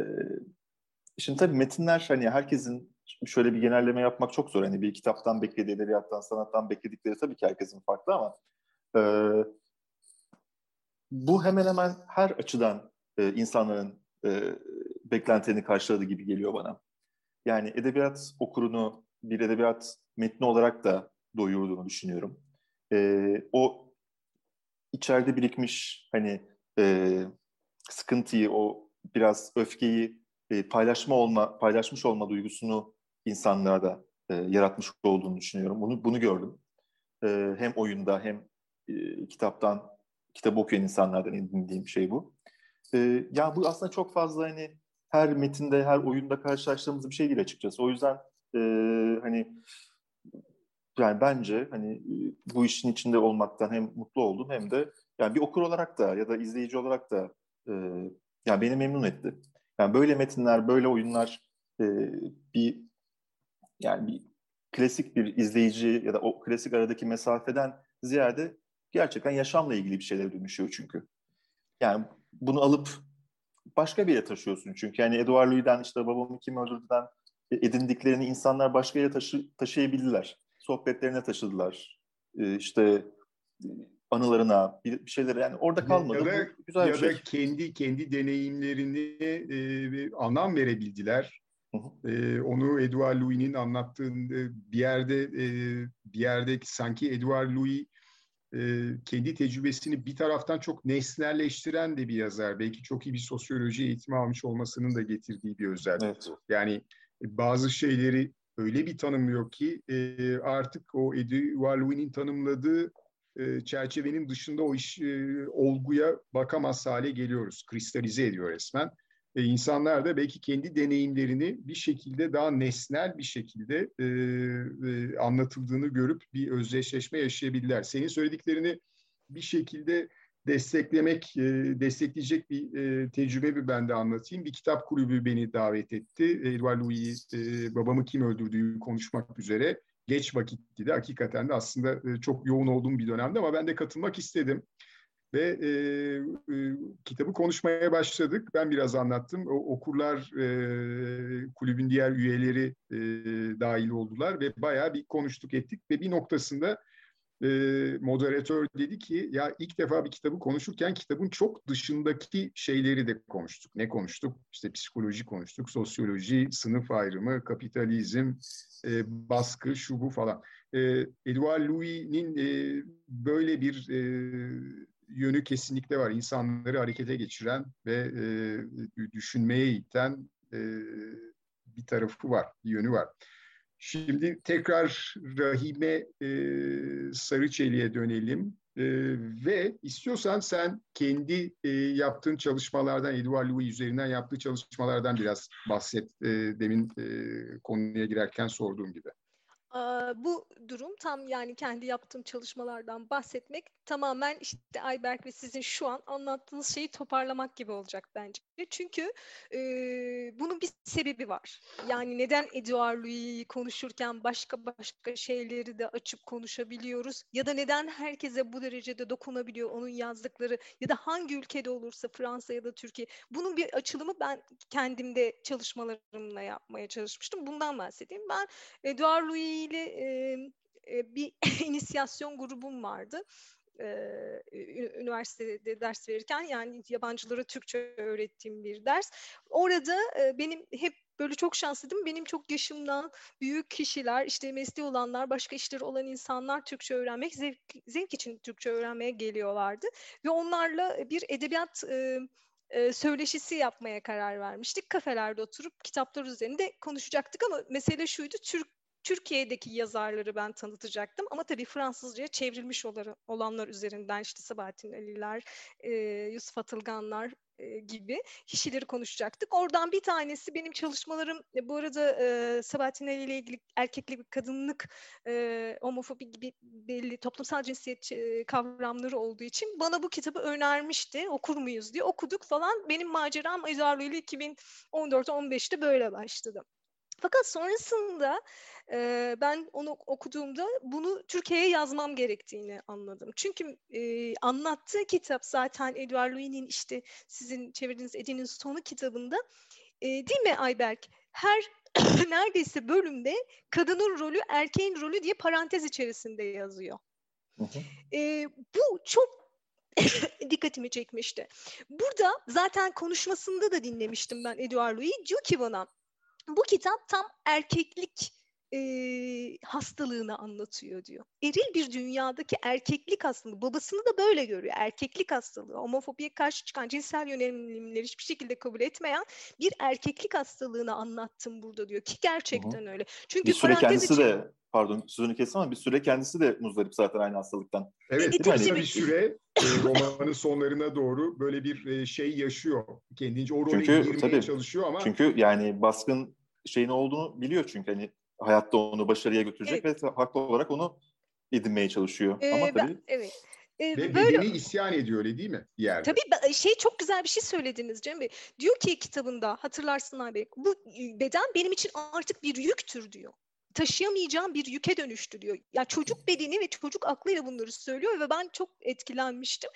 şimdi tabii metinler hani herkesin şöyle bir genelleme yapmak çok zor. Hani bir kitaptan beklediği, edebiyattan, sanattan bekledikleri tabii ki herkesin farklı ama e, bu hemen hemen her açıdan e, insanların e, beklentilerini karşıladığı gibi geliyor bana. Yani edebiyat okurunu bir edebiyat metni olarak da doyurduğunu düşünüyorum. E, o içeride birikmiş hani e, sıkıntıyı, o biraz öfkeyi e, paylaşma olma, paylaşmış olma duygusunu insanlarda e, yaratmış olduğunu düşünüyorum. Bunu bunu gördüm. E, hem oyunda hem e, kitaptan, kitabı okuyan insanlardan edindiğim şey bu. E, ya bu aslında çok fazla hani her metinde, her oyunda karşılaştığımız bir şey değil açıkçası. O yüzden e, hani yani bence hani e, bu işin içinde olmaktan hem mutlu oldum hem de yani bir okur olarak da ya da izleyici olarak da e, yani beni memnun etti. Yani böyle metinler, böyle oyunlar e, bir yani bir klasik bir izleyici ya da o klasik aradaki mesafeden ziyade gerçekten yaşamla ilgili bir şeylere dönüşüyor çünkü. Yani bunu alıp başka bir yere taşıyorsun çünkü. Yani Edward Louis'den işte babamı kim öldürdüden edindiklerini insanlar başka yere taşı, taşıyabildiler. Sohbetlerine taşıdılar. Ee, işte anılarına bir, bir şeylere yani orada kalmadı. Ya da, Bu güzel ya bir şey. da kendi kendi deneyimlerini e, anlam verebildiler. Hı E, onu Edouard Louis'nin anlattığında bir yerde e, bir yerde sanki Edouard Louis e, kendi tecrübesini bir taraftan çok nesnelleştiren de bir yazar. Belki çok iyi bir sosyoloji eğitimi almış olmasının da getirdiği bir özellik. Evet. Yani bazı şeyleri öyle bir tanımlıyor ki e, artık o Edouard Louis'nin tanımladığı e, çerçevenin dışında o iş e, olguya bakamaz hale geliyoruz. Kristalize ediyor resmen. E, insanlar da belki kendi deneyimlerini bir şekilde daha nesnel bir şekilde e, e, anlatıldığını görüp bir özdeşleşme yaşayabilirler. Senin söylediklerini bir şekilde desteklemek, e, destekleyecek bir e, tecrübe ben de anlatayım. Bir kitap kulübü beni davet etti. Edward Louis, e, babamı kim öldürdüğü konuşmak üzere. Geç vakitti de hakikaten de aslında e, çok yoğun olduğum bir dönemde ama ben de katılmak istedim ve e, e, kitabı konuşmaya başladık. Ben biraz anlattım. O, okurlar e, kulübün diğer üyeleri e, dahil oldular ve bayağı bir konuştuk ettik ve bir noktasında e, moderatör dedi ki ya ilk defa bir kitabı konuşurken kitabın çok dışındaki şeyleri de konuştuk. Ne konuştuk? İşte psikoloji konuştuk, sosyoloji, sınıf ayrımı, kapitalizm, e, baskı, şu bu falan. E, Edouard Louis'nin e, böyle bir e, yönü kesinlikle var. İnsanları harekete geçiren ve e, düşünmeye iten e, bir tarafı var, bir yönü var. Şimdi tekrar Rahime e, Sarıçeli'ye dönelim. E, ve istiyorsan sen kendi e, yaptığın çalışmalardan, Edouard Louis üzerinden yaptığı çalışmalardan biraz bahset. E, demin e, konuya girerken sorduğum gibi. Bu durum tam yani kendi yaptığım çalışmalardan bahsetmek tamamen işte Ayberk ve sizin şu an anlattığınız şeyi toparlamak gibi olacak bence. Çünkü e, bunun bir sebebi var. Yani neden Edouard Louis'i konuşurken başka başka şeyleri de açıp konuşabiliyoruz ya da neden herkese bu derecede dokunabiliyor onun yazdıkları ya da hangi ülkede olursa Fransa ya da Türkiye. Bunun bir açılımı ben kendimde çalışmalarımla yapmaya çalışmıştım. Bundan bahsedeyim. Ben Edouard Louis ile e, bir inisiyasyon grubum vardı üniversitede ders verirken yani yabancılara Türkçe öğrettiğim bir ders. Orada benim hep böyle çok şanslıydım. Benim çok yaşımdan büyük kişiler, işte mesleği olanlar, başka işleri olan insanlar Türkçe öğrenmek, zevk, zevk için Türkçe öğrenmeye geliyorlardı. Ve onlarla bir edebiyat e, e, söyleşisi yapmaya karar vermiştik. Kafelerde oturup kitaplar üzerinde konuşacaktık ama mesele şuydu, Türk Türkiye'deki yazarları ben tanıtacaktım ama tabii Fransızca'ya çevrilmiş olanlar üzerinden işte Sabahattin Ali'ler, Yusuf Atılganlar, gibi kişileri konuşacaktık. Oradan bir tanesi benim çalışmalarım e, bu arada Sabahattin Ali ile ilgili erkeklik, kadınlık, e, homofobi gibi belli toplumsal cinsiyet kavramları olduğu için bana bu kitabı önermişti. Okur muyuz diye okuduk falan. Benim maceram Eduardo ile 2014-15'te böyle başladı. Fakat sonrasında e, ben onu okuduğumda bunu Türkiye'ye yazmam gerektiğini anladım. Çünkü e, anlattığı kitap zaten Edward Louis'nin işte sizin çevirdiğiniz Edin'in sonu kitabında e, değil mi Ayberk? Her neredeyse bölümde kadının rolü, erkeğin rolü diye parantez içerisinde yazıyor. E, bu çok dikkatimi çekmişti. Burada zaten konuşmasında da dinlemiştim ben Edouard Louis. Diyor ki bana bu kitap tam erkeklik e, hastalığını anlatıyor diyor. Eril bir dünyadaki erkeklik hastalığı, babasını da böyle görüyor. Erkeklik hastalığı, homofobiye karşı çıkan cinsel yönelimleri hiçbir şekilde kabul etmeyen bir erkeklik hastalığını anlattım burada diyor ki gerçekten Hı-hı. öyle. Çünkü bir süre kendisi için... de pardon sözünü kestim ama bir süre kendisi de muzdarip zaten aynı hastalıktan. Evet, e, kısa bir süre romanın sonlarına doğru böyle bir e, şey yaşıyor. Kendince o role çünkü, girmeye tabii, çalışıyor ama. Çünkü yani baskın şeyin olduğunu biliyor çünkü hani hayatta onu başarıya götürecek evet. ve haklı olarak onu edinmeye çalışıyor. Ee, ama tabii... Ben, evet. Ee, Ve böyle, bedeni isyan ediyor öyle değil mi? Yerde. Tabii şey çok güzel bir şey söylediniz Cem Bey. Diyor ki kitabında hatırlarsın abi bu beden benim için artık bir yüktür diyor taşıyamayacağım bir yüke dönüştü diyor. Ya çocuk bedeni ve çocuk aklıyla bunları söylüyor ve ben çok etkilenmiştim.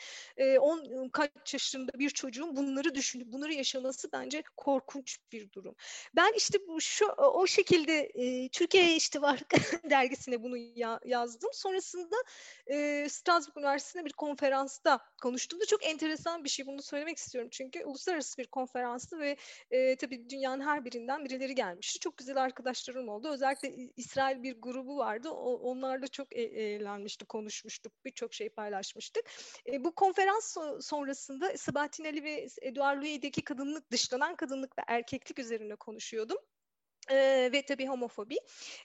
10 e, kaç yaşında bir çocuğun bunları düşünüp bunları yaşaması bence korkunç bir durum. Ben işte bu şu o şekilde e, Türkiye işte var dergisine bunu ya, yazdım. Sonrasında e, Strasbourg Üniversitesi'nde bir konferansta konuştum da çok enteresan bir şey bunu söylemek istiyorum. Çünkü uluslararası bir konferanstı ve e, tabii dünyanın her birinden birileri gelmişti. Çok güzel arkadaşlarım oldu. Özellikle İsrail bir grubu vardı. O, onlarla çok e- eğlenmiştik, konuşmuştuk. Birçok şey paylaşmıştık. E, bu konferans sonrasında Sabahattin Ali ve Eduard Louis'deki kadınlık, dışlanan kadınlık ve erkeklik üzerine konuşuyordum. Ee, ve tabii homofobi.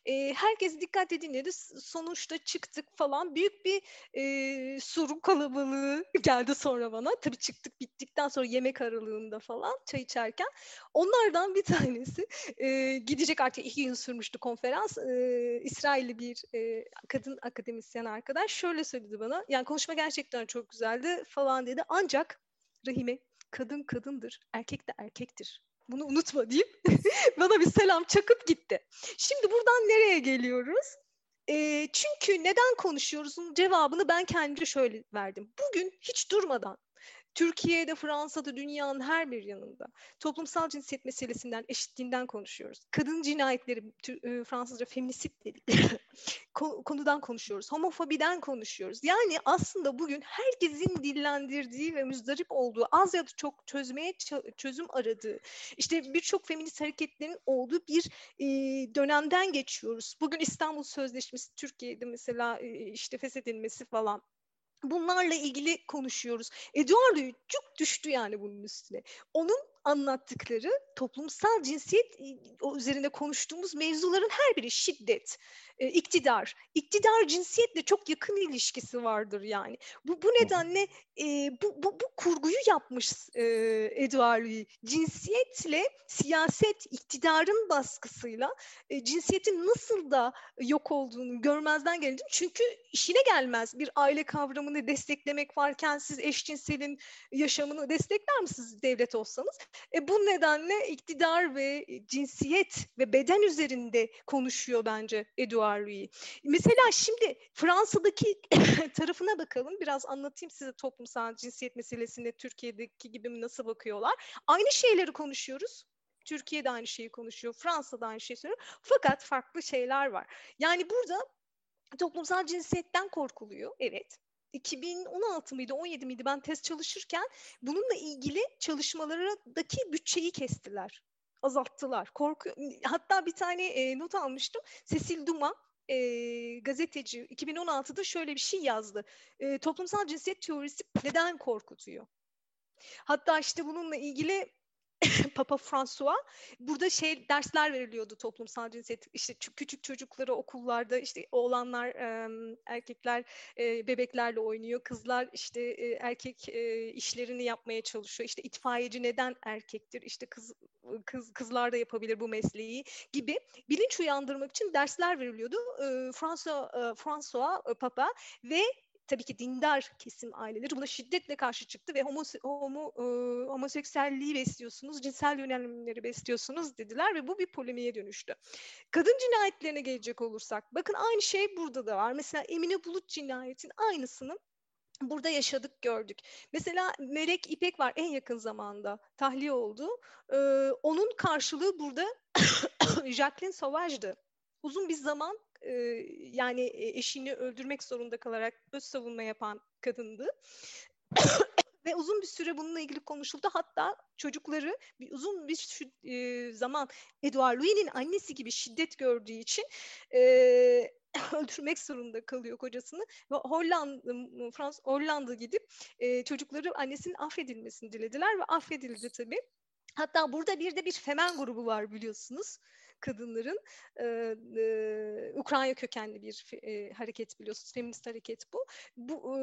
Ee, herkes dikkatle dinledi. Sonuçta çıktık falan. Büyük bir e, sorun kalabalığı geldi sonra bana. Tabii çıktık bittikten sonra yemek aralığında falan çay içerken. Onlardan bir tanesi e, gidecek artık iki gün sürmüştü konferans. E, İsrailli bir e, kadın akademisyen arkadaş şöyle söyledi bana. Yani konuşma gerçekten çok güzeldi falan dedi. Ancak Rahime kadın kadındır, erkek de erkektir bunu unutma deyip bana bir selam çakıp gitti. Şimdi buradan nereye geliyoruz? E, çünkü neden konuşuyoruzun cevabını ben kendimce şöyle verdim. Bugün hiç durmadan Türkiye'de, Fransa'da, dünyanın her bir yanında toplumsal cinsiyet meselesinden, eşitliğinden konuşuyoruz. Kadın cinayetleri, e, Fransızca feminisit dedik. konudan konuşuyoruz. Homofobiden konuşuyoruz. Yani aslında bugün herkesin dillendirdiği ve müzdarip olduğu, az ya da çok çözmeye çözüm aradığı, işte birçok feminist hareketlerin olduğu bir e, dönemden geçiyoruz. Bugün İstanbul Sözleşmesi Türkiye'de mesela e, işte feshedilmesi falan bunlarla ilgili konuşuyoruz. Eduardo çok düştü yani bunun üstüne. Onun anlattıkları toplumsal cinsiyet üzerinde konuştuğumuz mevzuların her biri şiddet, e, iktidar. İktidar cinsiyetle çok yakın ilişkisi vardır yani. Bu, bu nedenle e, bu, bu, bu kurguyu yapmış e, Eduard Cinsiyetle siyaset, iktidarın baskısıyla e, cinsiyetin nasıl da yok olduğunu görmezden geldi. Çünkü işine gelmez bir aile kavramını desteklemek varken siz eşcinselin yaşamını destekler misiniz devlet olsanız? E, bu nedenle iktidar ve cinsiyet ve beden üzerinde konuşuyor bence Edouard Louis. Mesela şimdi Fransa'daki tarafına bakalım. Biraz anlatayım size toplumsal cinsiyet meselesine Türkiye'deki gibi nasıl bakıyorlar. Aynı şeyleri konuşuyoruz. Türkiye'de aynı şeyi konuşuyor, Fransa'da aynı şeyi söylüyor. Fakat farklı şeyler var. Yani burada toplumsal cinsiyetten korkuluyor, evet. 2016 mıydı 17 miydi ben test çalışırken bununla ilgili çalışmalardaki bütçeyi kestiler. Azalttılar. Korku hatta bir tane e, not almıştım. Cecil Duma e, gazeteci 2016'da şöyle bir şey yazdı. E, toplumsal cinsiyet teorisi neden korkutuyor? Hatta işte bununla ilgili Papa François. Burada şey dersler veriliyordu toplumsal cinsiyet işte küçük çocuklara okullarda işte oğlanlar erkekler bebeklerle oynuyor. Kızlar işte erkek işlerini yapmaya çalışıyor. İşte itfaiyeci neden erkektir? İşte kız kız kızlar da yapabilir bu mesleği gibi bilinç uyandırmak için dersler veriliyordu. François François Papa ve tabii ki dindar kesim aileleri buna şiddetle karşı çıktı ve homo, homo, e, homoseksüelliği besliyorsunuz, cinsel yönelimleri besliyorsunuz dediler ve bu bir polemiğe dönüştü. Kadın cinayetlerine gelecek olursak, bakın aynı şey burada da var. Mesela Emine Bulut cinayetin aynısını burada yaşadık gördük. Mesela Melek İpek var en yakın zamanda tahliye oldu. Ee, onun karşılığı burada Jacqueline Sauvage'dı. Uzun bir zaman yani eşini öldürmek zorunda kalarak öz savunma yapan kadındı. Ve uzun bir süre bununla ilgili konuşuldu. Hatta çocukları bir uzun bir e, zaman Edouard Louis'nin annesi gibi şiddet gördüğü için e, öldürmek zorunda kalıyor kocasını ve Hollanda Frans Hollanda gidip e, çocukları annesinin affedilmesini dilediler ve affedildi tabii. Hatta burada bir de bir femen grubu var biliyorsunuz kadınların e, e, Ukrayna kökenli bir e, hareket biliyorsunuz. Feminist hareket bu. Bu, e,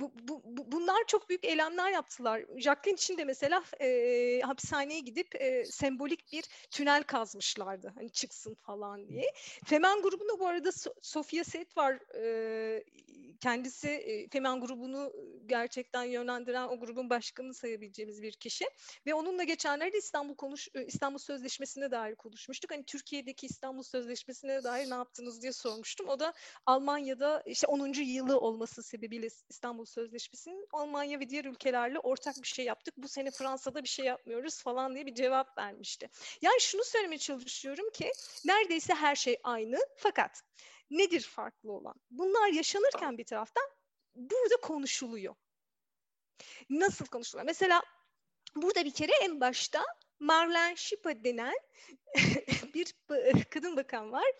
bu, bu, bu bunlar çok büyük eylemler yaptılar. Jacqueline için de mesela e, hapishaneye gidip e, sembolik bir tünel kazmışlardı. Hani çıksın falan diye. Femen grubunda bu arada Sofia Set var. E, kendisi e, Femen grubunu gerçekten yönlendiren o grubun başkanı sayabileceğimiz bir kişi. Ve onunla geçenlerde İstanbul konuş İstanbul Sözleşmesi'ne dair konuşmuştuk. Hani Türkiye'deki İstanbul Sözleşmesi'ne dair ne yaptınız diye sormuştum. O da Almanya'da işte 10. yılı olması sebebiyle İstanbul Sözleşmesi'nin Almanya ve diğer ülkelerle ortak bir şey yaptık. Bu sene Fransa'da bir şey yapmıyoruz falan diye bir cevap vermişti. Yani şunu söylemeye çalışıyorum ki neredeyse her şey aynı fakat nedir farklı olan? Bunlar yaşanırken bir taraftan burada konuşuluyor. Nasıl konuşuluyor? Mesela burada bir kere en başta Marlene Schiappa denen bir kadın bakan var.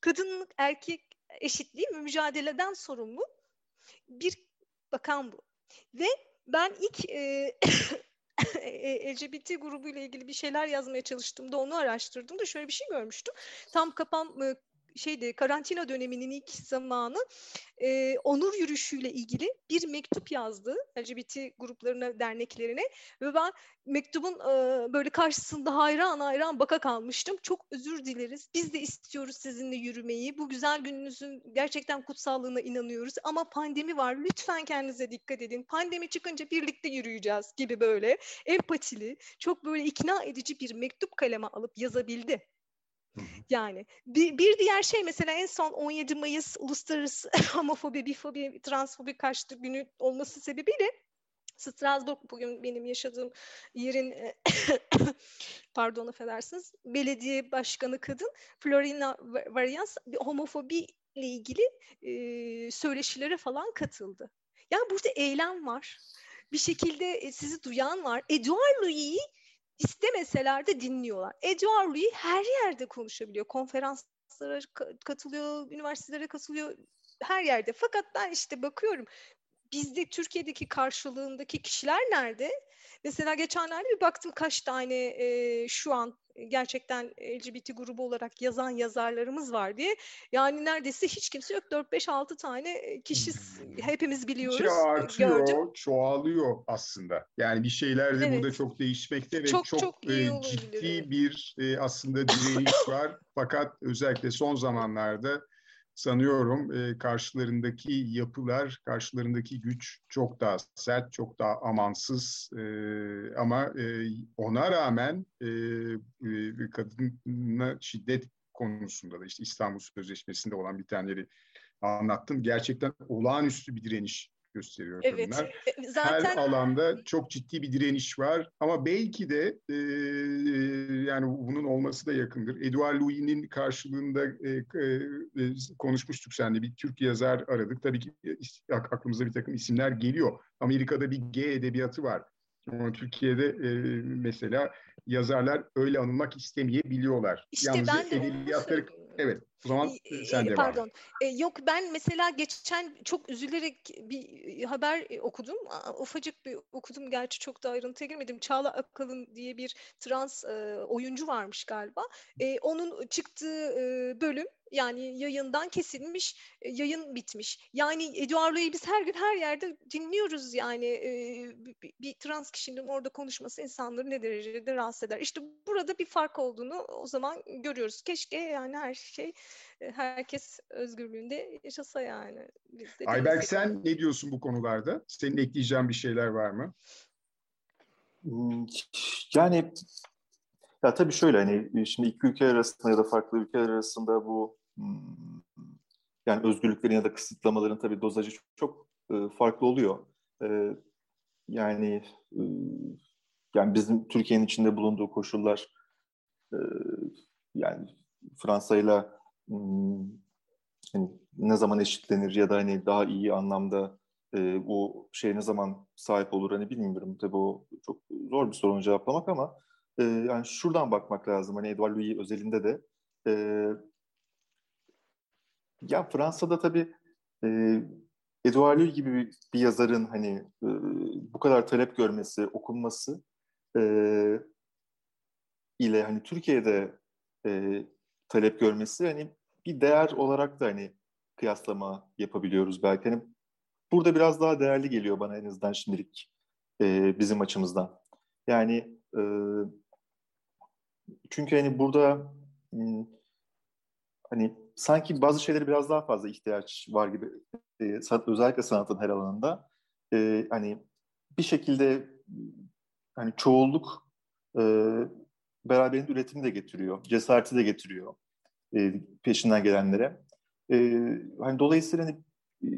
Kadınlık erkek eşitliği ve mücadeleden sorumlu bir bakan bu. Ve ben ilk e, LGBT grubuyla ilgili bir şeyler yazmaya çalıştığımda onu araştırdım da şöyle bir şey görmüştüm. Tam kapan şeydi karantina döneminin ilk zamanı e, onur yürüyüşüyle ilgili bir mektup yazdı LGBT gruplarına, derneklerine ve ben mektubun e, böyle karşısında hayran hayran baka kalmıştım. Çok özür dileriz. Biz de istiyoruz sizinle yürümeyi. Bu güzel gününüzün gerçekten kutsallığına inanıyoruz. Ama pandemi var. Lütfen kendinize dikkat edin. Pandemi çıkınca birlikte yürüyeceğiz gibi böyle empatili, çok böyle ikna edici bir mektup kaleme alıp yazabildi. Yani bir, bir diğer şey mesela en son 17 Mayıs Uluslararası Homofobi, Bifobi, Transfobi Karşıtı Günü olması sebebiyle Strasbourg bugün benim yaşadığım yerin pardon affedersiniz belediye başkanı kadın Florina Varians homofobi ile ilgili e, söyleşilere falan katıldı. Yani burada eylem var. Bir şekilde sizi duyan var. Edouard Louis'i istemeseler de dinliyorlar. Edouard Louis her yerde konuşabiliyor. Konferanslara katılıyor, üniversitelere katılıyor her yerde. Fakat ben işte bakıyorum bizde Türkiye'deki karşılığındaki kişiler nerede? Mesela geçenlerde bir baktım kaç tane e, şu an gerçekten LGBT grubu olarak yazan yazarlarımız var diye. Yani neredeyse hiç kimse yok. 4-5-6 tane kişi hepimiz biliyoruz. artıyor, gördüm. çoğalıyor aslında. Yani bir şeyler de evet. burada çok değişmekte ve çok, çok, çok e, ciddi bir e, aslında direniş var. Fakat özellikle son zamanlarda sanıyorum e, karşılarındaki yapılar, karşılarındaki güç çok daha sert, çok daha amansız e, ama e, ona rağmen e, kadına şiddet konusunda da işte İstanbul Sözleşmesi'nde olan bitenleri anlattın. Gerçekten olağanüstü bir direniş gösteriyor evet. kadınlar. E, zaten... Her alanda çok ciddi bir direniş var ama belki de e, yani bunun olması da yakındır. Edouard Louis'nin karşılığında e, e, konuşmuştuk seninle bir Türk yazar aradık. Tabii ki e, aklımıza bir takım isimler geliyor. Amerika'da bir G edebiyatı var. Ama Türkiye'de e, mesela yazarlar öyle anılmak istemeyebiliyorlar. İşte Yalnız ben de edebiyatları Evet, o zaman sen devam Pardon. E, yok ben mesela geçen çok üzülerek bir haber okudum. Ufacık bir okudum. Gerçi çok da ayrıntıya girmedim. Çağla Akalın diye bir trans e, oyuncu varmış galiba. E, onun çıktığı e, bölüm yani yayından kesilmiş, e, yayın bitmiş. Yani Eduardo'yu biz her gün her yerde dinliyoruz yani e, bir, bir trans kişinin orada konuşması insanları ne derecede rahatsız eder. İşte burada bir fark olduğunu o zaman görüyoruz. Keşke yani her şey e, herkes özgürlüğünde yaşasa yani. Biz de Ayberk sen ne diyorsun bu konularda? Senin ekleyeceğin bir şeyler var mı? Hmm, yani ya tabii şöyle hani şimdi iki ülke arasında ya da farklı ülkeler arasında bu Hmm. yani özgürlüklerin ya da kısıtlamaların tabii dozajı çok, çok e, farklı oluyor. E, yani e, yani bizim Türkiye'nin içinde bulunduğu koşullar e, yani Fransa'yla hani ne zaman eşitlenir ya da hani daha iyi anlamda e, o şey ne zaman sahip olur hani bilmiyorum. Tabii o çok zor bir sorunu cevaplamak ama e, yani şuradan bakmak lazım. Hani Edouard Louis özelinde de e, ya Fransa'da tabii e, Edouard Louis gibi bir, bir yazarın hani e, bu kadar talep görmesi, okunması e, ile hani Türkiye'de e, talep görmesi hani bir değer olarak da hani kıyaslama yapabiliyoruz belki. Hani burada biraz daha değerli geliyor bana en azından şimdilik e, bizim açımızdan. Yani e, çünkü hani burada hani sanki bazı şeyleri biraz daha fazla ihtiyaç var gibi. E, özellikle sanatın her alanında. E, hani bir şekilde hani çoğulluk e, beraberinde üretimi de getiriyor, cesareti de getiriyor e, peşinden gelenlere. E, hani dolayısıyla hani, e,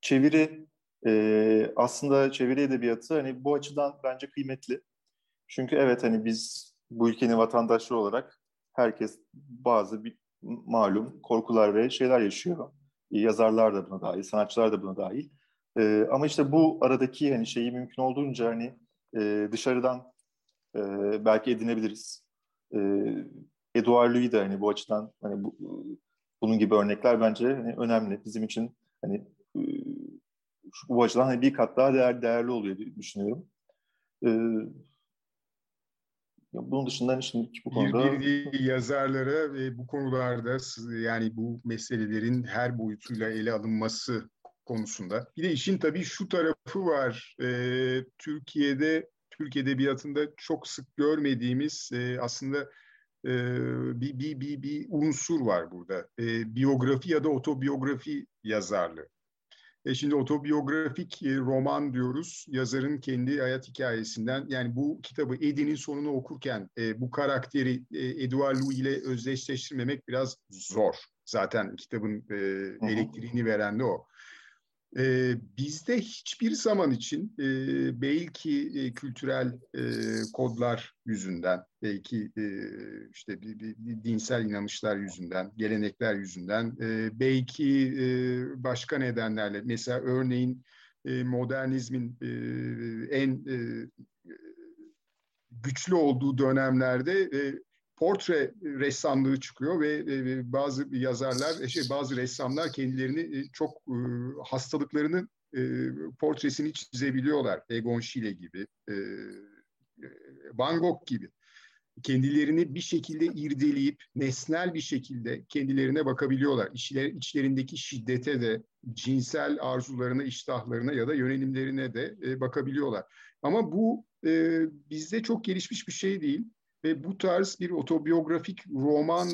çeviri e, aslında çeviri edebiyatı hani bu açıdan bence kıymetli. Çünkü evet hani biz bu ülkenin vatandaşları olarak herkes bazı bir malum korkular ve şeyler yaşıyor. Yazarlar da buna dahil, sanatçılar da buna dahil. E, ama işte bu aradaki hani şeyi mümkün olduğunca hani e, dışarıdan e, belki edinebiliriz. E, Edouard Louis de hani bu açıdan hani bu, bunun gibi örnekler bence hani önemli. Bizim için hani e, bu açıdan hani bir kat daha değer, değerli oluyor diye düşünüyorum. E, bunun dışında hani şimdilik bu konuda... Bir yazarlara ve bu konularda yani bu meselelerin her boyutuyla ele alınması konusunda. Bir de işin tabii şu tarafı var. Ee, Türkiye'de, Türk Edebiyatı'nda çok sık görmediğimiz e, aslında e, bir, bir, bir, bir unsur var burada. E, biyografi ya da otobiyografi yazarlığı. E şimdi otobiyografik e, roman diyoruz. Yazarın kendi hayat hikayesinden. Yani bu kitabı Eddie'nin sonunu okurken e, bu karakteri e, Edouard Louis ile özdeşleştirmemek biraz zor. Zaten kitabın e, elektriğini veren de o. E, bizde hiçbir zaman için e, belki e, kültürel e, kodlar yüzünden, belki e, işte bir, bir, bir dinsel inanışlar yüzünden, gelenekler yüzünden, e, belki e, başka nedenlerle, mesela örneğin e, modernizmin e, en e, güçlü olduğu dönemlerde e, portre ressamlığı çıkıyor ve e, bazı yazarlar, e, şey, bazı ressamlar kendilerini e, çok e, hastalıklarını e, portresini çizebiliyorlar. Egon Schiele gibi, e, Van Gogh gibi. Kendilerini bir şekilde irdeleyip nesnel bir şekilde kendilerine bakabiliyorlar. İçler, içlerindeki şiddete de, cinsel arzularına, iştahlarına ya da yönelimlerine de e, bakabiliyorlar. Ama bu e, bizde çok gelişmiş bir şey değil ve bu tarz bir otobiyografik roman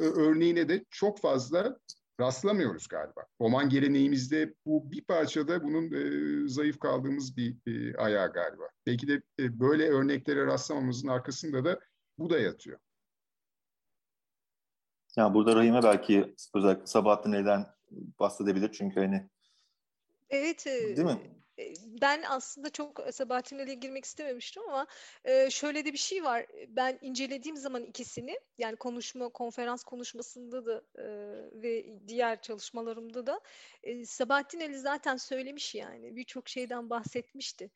e, örneğine de çok fazla rastlamıyoruz galiba. Roman geleneğimizde bu bir parçada bunun e, zayıf kaldığımız bir e, ayağı galiba. Belki de e, böyle örneklere rastlamamızın arkasında da bu da yatıyor. Yani burada Rahime belki özellikle Sabahattin Ney'den bahsedebilir çünkü hani Evet. Değil mi? Ben aslında çok Sabahattin'le girmek istememiştim ama şöyle de bir şey var. Ben incelediğim zaman ikisini yani konuşma, konferans konuşmasında da ve diğer çalışmalarımda da Sabahattin Ali zaten söylemiş yani birçok şeyden bahsetmişti.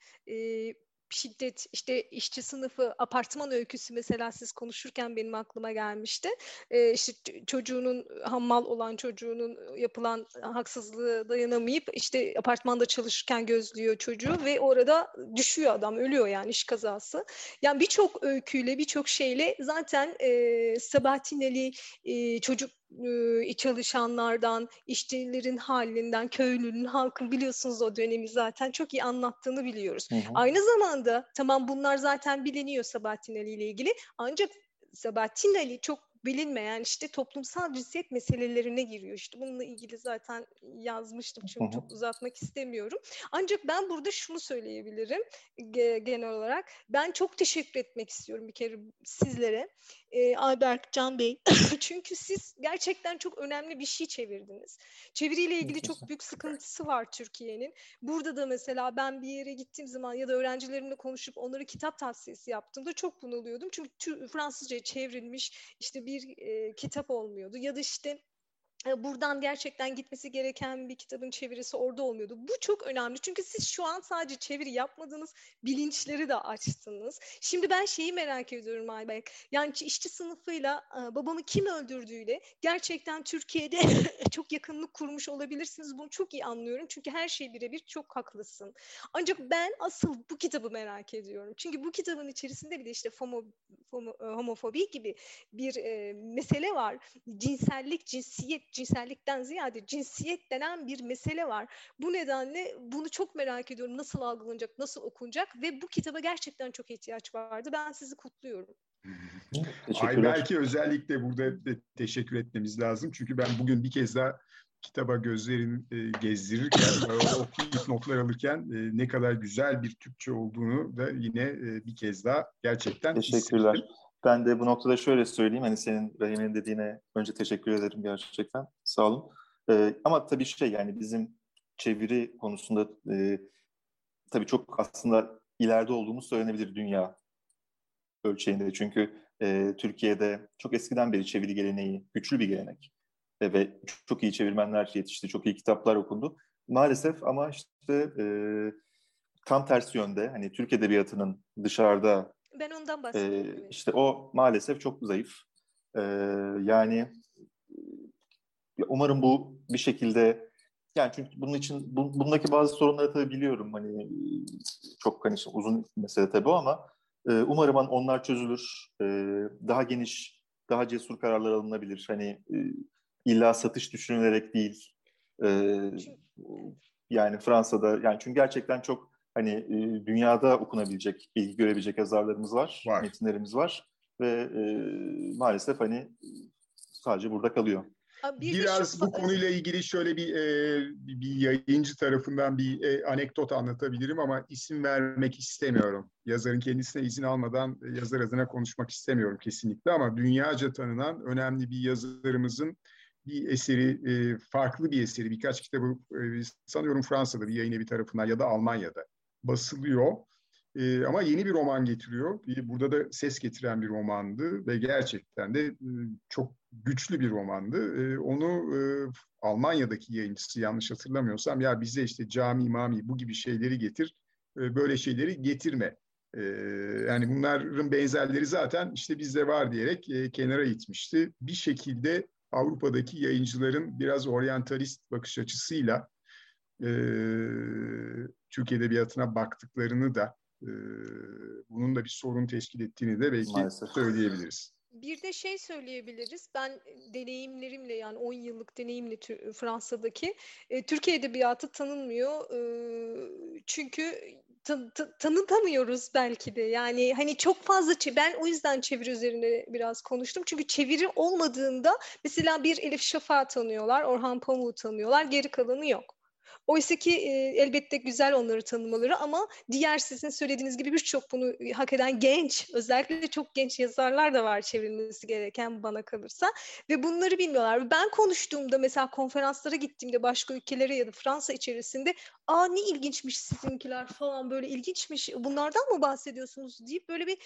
Şiddet, işte işçi sınıfı, apartman öyküsü mesela siz konuşurken benim aklıma gelmişti. E, işte çocuğunun hammal olan çocuğunun yapılan haksızlığı dayanamayıp işte apartmanda çalışırken gözlüyor çocuğu ve orada düşüyor adam, ölüyor yani iş kazası. Yani birçok öyküyle, birçok şeyle zaten e, Sabahattin Ali e, çocuk çalışanlardan, işçilerin halinden, köylünün, halkın biliyorsunuz o dönemi zaten çok iyi anlattığını biliyoruz. Hı hı. Aynı zamanda tamam bunlar zaten biliniyor Sabahattin Ali ile ilgili ancak Sabahattin Ali çok bilinmeyen işte toplumsal cinsiyet meselelerine giriyor. İşte bununla ilgili zaten yazmıştım çünkü çok uzatmak istemiyorum. Ancak ben burada şunu söyleyebilirim genel olarak. Ben çok teşekkür etmek istiyorum bir kere sizlere. E, Alberk, Can Bey. çünkü siz gerçekten çok önemli bir şey çevirdiniz. Çeviriyle ilgili çok büyük sıkıntısı var Türkiye'nin. Burada da mesela ben bir yere gittiğim zaman ya da öğrencilerimle konuşup onları kitap tavsiyesi yaptığımda çok bunalıyordum. Çünkü Fransızca çevrilmiş işte bir e, kitap olmuyordu ya da işte buradan gerçekten gitmesi gereken bir kitabın çevirisi orada olmuyordu. Bu çok önemli çünkü siz şu an sadece çeviri yapmadınız, bilinçleri de açtınız. Şimdi ben şeyi merak ediyorum Ayberk. Yani işçi sınıfıyla babamı kim öldürdüğüyle gerçekten Türkiye'de çok yakınlık kurmuş olabilirsiniz. Bunu çok iyi anlıyorum çünkü her şey birebir çok haklısın. Ancak ben asıl bu kitabı merak ediyorum. Çünkü bu kitabın içerisinde bir de işte homo, homo, homofobi gibi bir e, mesele var. Cinsellik, cinsiyet cinsellikten ziyade cinsiyet denen bir mesele var. Bu nedenle bunu çok merak ediyorum. Nasıl algılanacak, nasıl okunacak ve bu kitaba gerçekten çok ihtiyaç vardı. Ben sizi kutluyorum. Ay belki özellikle burada teşekkür etmemiz lazım. Çünkü ben bugün bir kez daha kitaba gözlerini e, gezdirirken, okuyup notlar alırken e, ne kadar güzel bir Türkçe olduğunu da yine e, bir kez daha gerçekten Teşekkürler. Hissettim. Ben de bu noktada şöyle söyleyeyim. Hani senin Rahime'nin dediğine önce teşekkür ederim gerçekten. Sağ olun. Ee, ama tabii şey yani bizim çeviri konusunda e, tabii çok aslında ileride olduğumuz söylenebilir dünya ölçeğinde. Çünkü e, Türkiye'de çok eskiden beri çeviri geleneği güçlü bir gelenek. E, ve çok iyi çevirmenler yetişti, çok iyi kitaplar okundu. Maalesef ama işte e, tam tersi yönde hani Türk Edebiyatı'nın dışarıda ben ondan bahsediyorum. Ee, işte o maalesef çok zayıf. Ee, yani umarım bu bir şekilde yani çünkü bunun için bu, bundaki bazı sorunları tabii biliyorum hani çok hani uzun mesele tabii ama e, umarım onlar çözülür. E, daha geniş, daha cesur kararlar alınabilir. Hani e, illa satış düşünülerek değil. E, yani Fransa'da yani çünkü gerçekten çok hani e, dünyada okunabilecek, ilgi görebilecek yazarlarımız var, var. metinlerimiz var ve e, maalesef hani sadece burada kalıyor. Bir Biraz bu konuyla ilgili şöyle bir e, bir yayıncı tarafından bir e, anekdot anlatabilirim ama isim vermek istemiyorum. Yazarın kendisine izin almadan yazar adına konuşmak istemiyorum kesinlikle ama dünyaca tanınan önemli bir yazarımızın bir eseri, e, farklı bir eseri, birkaç kitabı e, sanıyorum Fransa'da bir yayın evi tarafından ya da Almanya'da basılıyor. E, ama yeni bir roman getiriyor. Burada da ses getiren bir romandı ve gerçekten de e, çok güçlü bir romandı. E, onu e, Almanya'daki yayıncısı yanlış hatırlamıyorsam ya bize işte cami, imami bu gibi şeyleri getir, e, böyle şeyleri getirme. E, yani bunların benzerleri zaten işte bizde var diyerek e, kenara itmişti. Bir şekilde Avrupa'daki yayıncıların biraz oryantalist bakış açısıyla e, Türk Edebiyatı'na baktıklarını da e, bunun da bir sorun teşkil ettiğini de belki Maalesef. söyleyebiliriz. Bir de şey söyleyebiliriz. Ben deneyimlerimle yani 10 yıllık deneyimle Fransa'daki e, Türkiye Edebiyatı tanınmıyor. E, çünkü tan- tanıtamıyoruz belki de. Yani hani çok fazla ben o yüzden çeviri üzerine biraz konuştum. Çünkü çeviri olmadığında mesela bir Elif Şafak'ı tanıyorlar, Orhan Pamuk'u tanıyorlar, geri kalanı yok. Oysa ki e, elbette güzel onları tanımaları ama diğer sizin söylediğiniz gibi birçok bunu hak eden genç, özellikle çok genç yazarlar da var çevrilmesi gereken bana kalırsa ve bunları bilmiyorlar. Ben konuştuğumda mesela konferanslara gittiğimde başka ülkelere ya da Fransa içerisinde aa ne ilginçmiş sizinkiler falan böyle ilginçmiş bunlardan mı bahsediyorsunuz? deyip böyle bir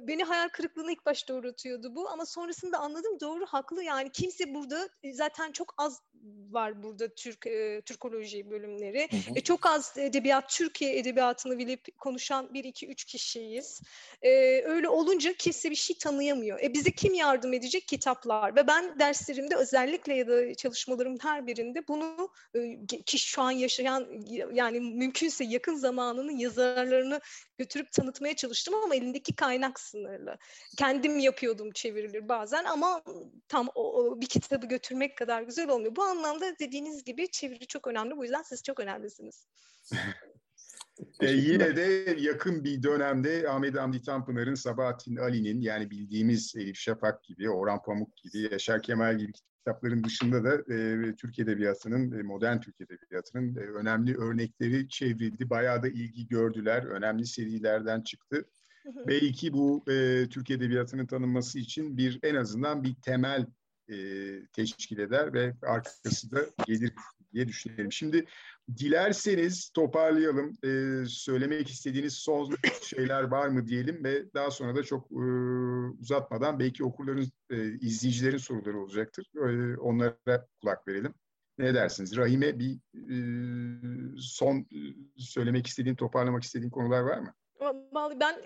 beni hayal kırıklığına ilk başta uğratıyordu bu. Ama sonrasında anladım doğru haklı. Yani kimse burada zaten çok az var burada Türk e, Türkoloji bölümleri. Hı hı. E, çok az edebiyat Türkiye edebiyatını bilip konuşan bir iki üç kişiyiz. E, öyle olunca kimse bir şey tanıyamıyor. E, bize kim yardım edecek? Kitaplar. Ve ben derslerimde özellikle ya da çalışmalarım her birinde bunu e, ki şu an yaşayan yani mümkünse yakın zamanının yazarlarını götürüp tanıtmaya çalıştım ama elindeki kaynak sınırlı. Kendim yapıyordum çevirilir bazen ama tam o, o bir kitabı götürmek kadar güzel olmuyor. Bu anlamda dediğiniz gibi çeviri çok önemli. Bu yüzden siz çok önemlisiniz. e, yine de yakın bir dönemde Ahmet Hamdi Tanpınar'ın, Sabahattin Ali'nin yani bildiğimiz Elif Şafak gibi, Orhan Pamuk gibi, Yaşar Kemal gibi kitapların dışında da e, Türk Edebiyatı'nın, e, modern Türk Edebiyatı'nın e, önemli örnekleri çevrildi. Bayağı da ilgi gördüler. Önemli serilerden çıktı. Belki bu e, Türk Edebiyatı'nın tanınması için bir en azından bir temel e, teşkil eder ve arkası da gelir diye düşünelim. Şimdi dilerseniz toparlayalım. E, söylemek istediğiniz son şeyler var mı diyelim ve daha sonra da çok e, uzatmadan belki okurların, e, izleyicilerin soruları olacaktır. E, onlara kulak verelim. Ne dersiniz? Rahime bir e, son e, söylemek istediğin, toparlamak istediğin konular var mı? Ben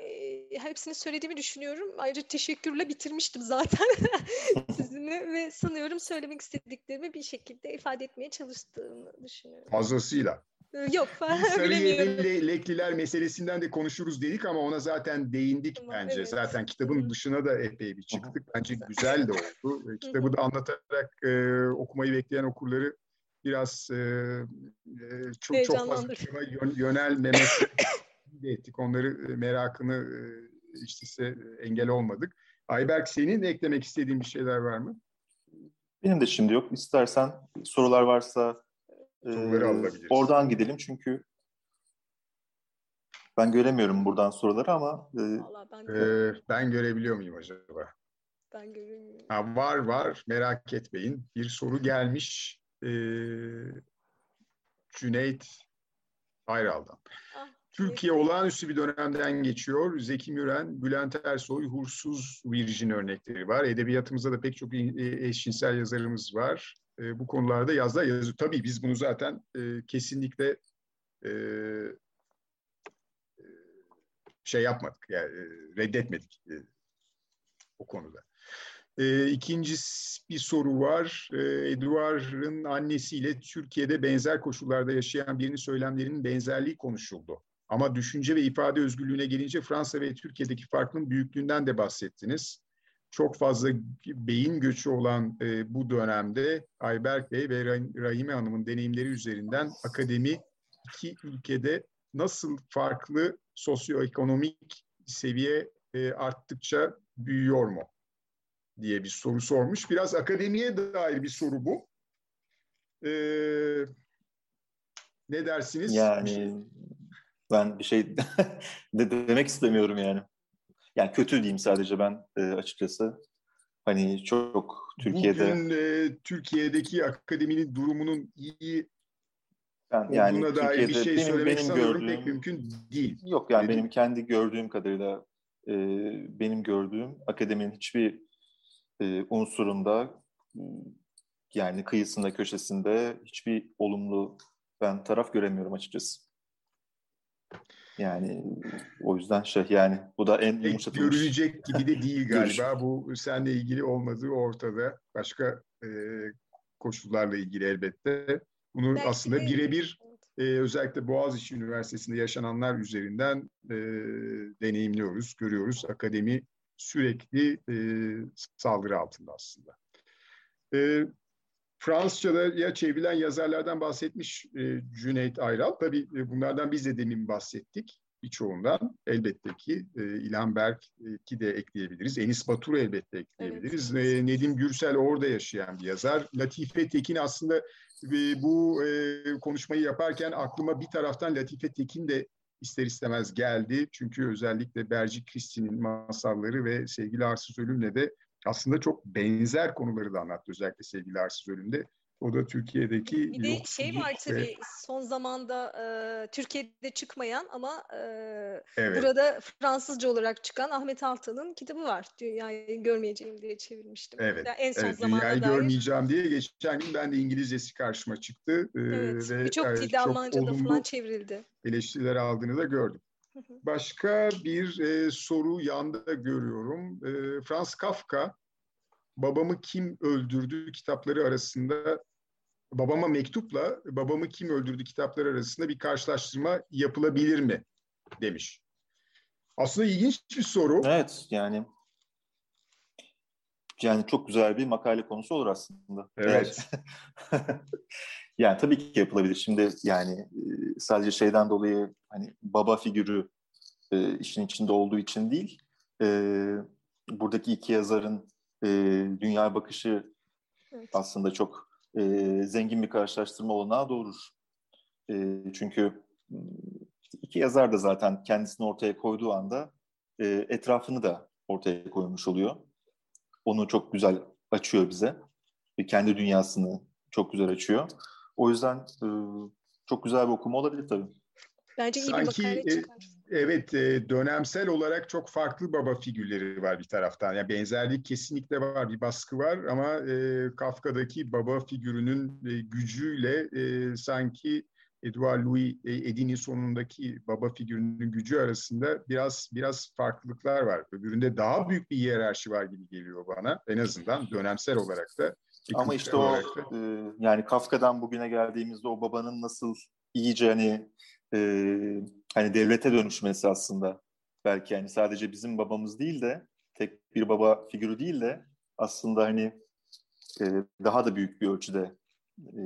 hepsini söylediğimi düşünüyorum. Ayrıca teşekkürle bitirmiştim zaten sizinle ve sanıyorum söylemek istediklerimi bir şekilde ifade etmeye çalıştığımı düşünüyorum. Fazlasıyla. Yok Sarıyer'in lekliler meselesinden de konuşuruz dedik ama ona zaten değindik tamam, bence. Evet. Zaten kitabın dışına da epey bir çıktık. Bence güzel de oldu. Kitabı da anlatarak e, okumayı bekleyen okurları biraz e, e, çok çok fazla yönelmemek de ettik. Onları e, merakını e, işte engel olmadık. Ayberk senin eklemek istediğin bir şeyler var mı? Benim de şimdi yok. İstersen sorular varsa e, oradan gidelim çünkü ben göremiyorum buradan soruları ama e, ben, e, ben görebiliyor muyum acaba? Ben göremiyorum. Ha, var var merak etmeyin. Bir soru gelmiş. E, Cüneyt Ayral'dan. Ah. Türkiye olağanüstü bir dönemden geçiyor. Zeki Müren, Bülent Ersoy, Hursuz Virgin örnekleri var. Edebiyatımızda da pek çok e, eşcinsel yazarımız var. E, bu konularda yazda yazıyor. Tabii biz bunu zaten e, kesinlikle e, e şey yapmadık, yani e, reddetmedik e, o konuda. E, ikinci bir soru var. E, Eduard'ın annesiyle Türkiye'de benzer koşullarda yaşayan birinin söylemlerinin benzerliği konuşuldu. Ama düşünce ve ifade özgürlüğüne gelince Fransa ve Türkiye'deki farkın büyüklüğünden de bahsettiniz. Çok fazla beyin göçü olan e, bu dönemde Ayberk Bey ve Rahime Hanım'ın deneyimleri üzerinden akademi iki ülkede nasıl farklı sosyoekonomik seviye e, arttıkça büyüyor mu diye bir soru sormuş. Biraz akademiye dair bir soru bu. Ee, ne dersiniz? Yani ben bir şey de demek istemiyorum yani. Yani kötü diyeyim sadece ben e, açıkçası. Hani çok Türkiye'de... Bugün e, Türkiye'deki akademinin durumunun iyi ben, yani olduğuna dair bir şey benim, söylemek benim gördüğüm, pek mümkün değil. Yok yani benim kendi gördüğüm kadarıyla e, benim gördüğüm akademinin hiçbir e, unsurunda yani kıyısında köşesinde hiçbir olumlu ben taraf göremiyorum açıkçası. Yani o yüzden şey yani bu da en yumuşatılmış. Görülecek gibi de değil galiba. bu seninle ilgili olmadığı ortada. Başka e, koşullarla ilgili elbette. Bunu Belki aslında birebir e, özellikle Boğaziçi Üniversitesi'nde yaşananlar üzerinden e, deneyimliyoruz, görüyoruz. Akademi sürekli e, saldırı altında aslında. E, Fransızca'da ya çevrilen yazarlardan bahsetmiş e, Cüneyt Ayral. Tabii e, bunlardan biz de demin bahsettik birçoğundan. Elbette ki e, İlhan Berk'i de ekleyebiliriz. Enis Batur elbette ekleyebiliriz. Evet. E, Nedim Gürsel orada yaşayan bir yazar. Latife Tekin aslında e, bu e, konuşmayı yaparken aklıma bir taraftan Latife Tekin de ister istemez geldi. Çünkü özellikle Berci Kristin'in masalları ve Sevgili Arsız Ölüm'le de aslında çok benzer konuları da anlattı özellikle sevgili Arsız Ölüm'de. O da Türkiye'deki Bir de şey var tabii ve... son zamanda e, Türkiye'de çıkmayan ama e, evet. burada Fransızca olarak çıkan Ahmet Altan'ın kitabı var. Dünyayı görmeyeceğim diye çevirmiştim. Evet. Yani en son evet, Dünyayı dair... görmeyeceğim diye geçen gün ben de İngilizcesi karşıma çıktı. Evet. Ve Birçok e, dilde Almanca'da falan çevrildi. Eleştiriler aldığını da gördüm. Başka bir e, soru yanda görüyorum. E, Franz Kafka Babamı Kim Öldürdü kitapları arasında Babama Mektup'la Babamı Kim Öldürdü kitapları arasında bir karşılaştırma yapılabilir mi demiş. Aslında ilginç bir soru. Evet yani yani çok güzel bir makale konusu olur aslında. Evet. yani tabii ki yapılabilir. Şimdi yani sadece şeyden dolayı hani baba figürü e, işin içinde olduğu için değil, e, buradaki iki yazarın e, dünya bakışı evet. aslında çok e, zengin bir karşılaştırma olanağı doğurur. E, çünkü iki yazar da zaten kendisini ortaya koyduğu anda e, etrafını da ortaya koymuş oluyor. Onu çok güzel açıyor bize. E, kendi dünyasını çok güzel açıyor. O yüzden e, çok güzel bir okuma olabilir tabii. Bence iyi Sanki, bir makale e. Evet, e, dönemsel olarak çok farklı baba figürleri var bir taraftan. Yani benzerlik kesinlikle var, bir baskı var ama e, Kafka'daki baba figürünün e, gücüyle e, sanki Edouard Louis e, Edin'in sonundaki baba figürünün gücü arasında biraz biraz farklılıklar var. Öbüründe daha büyük bir hiyerarşi var gibi geliyor bana. En azından dönemsel olarak da. Ama işte o e, yani Kafka'dan bugüne geldiğimizde o babanın nasıl iyice hani e, hani devlete dönüşmesi aslında. Belki yani sadece bizim babamız değil de tek bir baba figürü değil de aslında hani e, daha da büyük bir ölçüde e,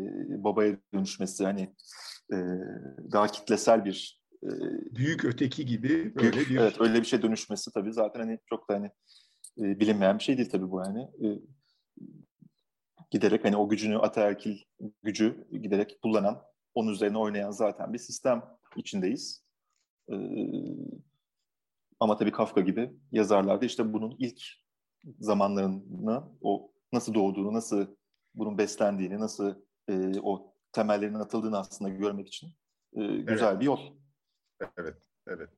babaya dönüşmesi hani e, daha kitlesel bir e, büyük öteki gibi öyle bir evet öyle bir şey dönüşmesi tabii. Zaten hani çok da hani e, bilinmeyen bir şey değil tabii bu yani. E, giderek hani o gücünü ataerkil gücü giderek kullanan onun üzerine oynayan zaten bir sistem içindeyiz. Ee, ama tabii Kafka gibi yazarlarda işte bunun ilk zamanlarını, o nasıl doğduğunu, nasıl bunun beslendiğini, nasıl e, o temellerinin atıldığını aslında görmek için e, güzel evet. bir yol. Evet, evet.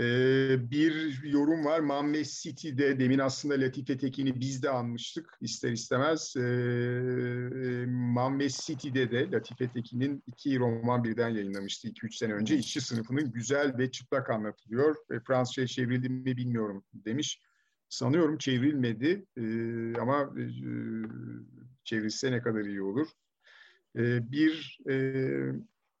Ee, bir yorum var. Mamme City'de demin aslında Latife Tekin'i biz de anmıştık ister istemez. Ee, e, Mamme City'de de Latife Tekin'in iki roman birden yayınlamıştı 2-3 sene önce. İşçi sınıfının güzel ve çıplak anlatılıyor. E, Fransızca çevrildi mi bilmiyorum demiş. Sanıyorum çevrilmedi e, ama e, çevrilse ne kadar iyi olur. E, bir e,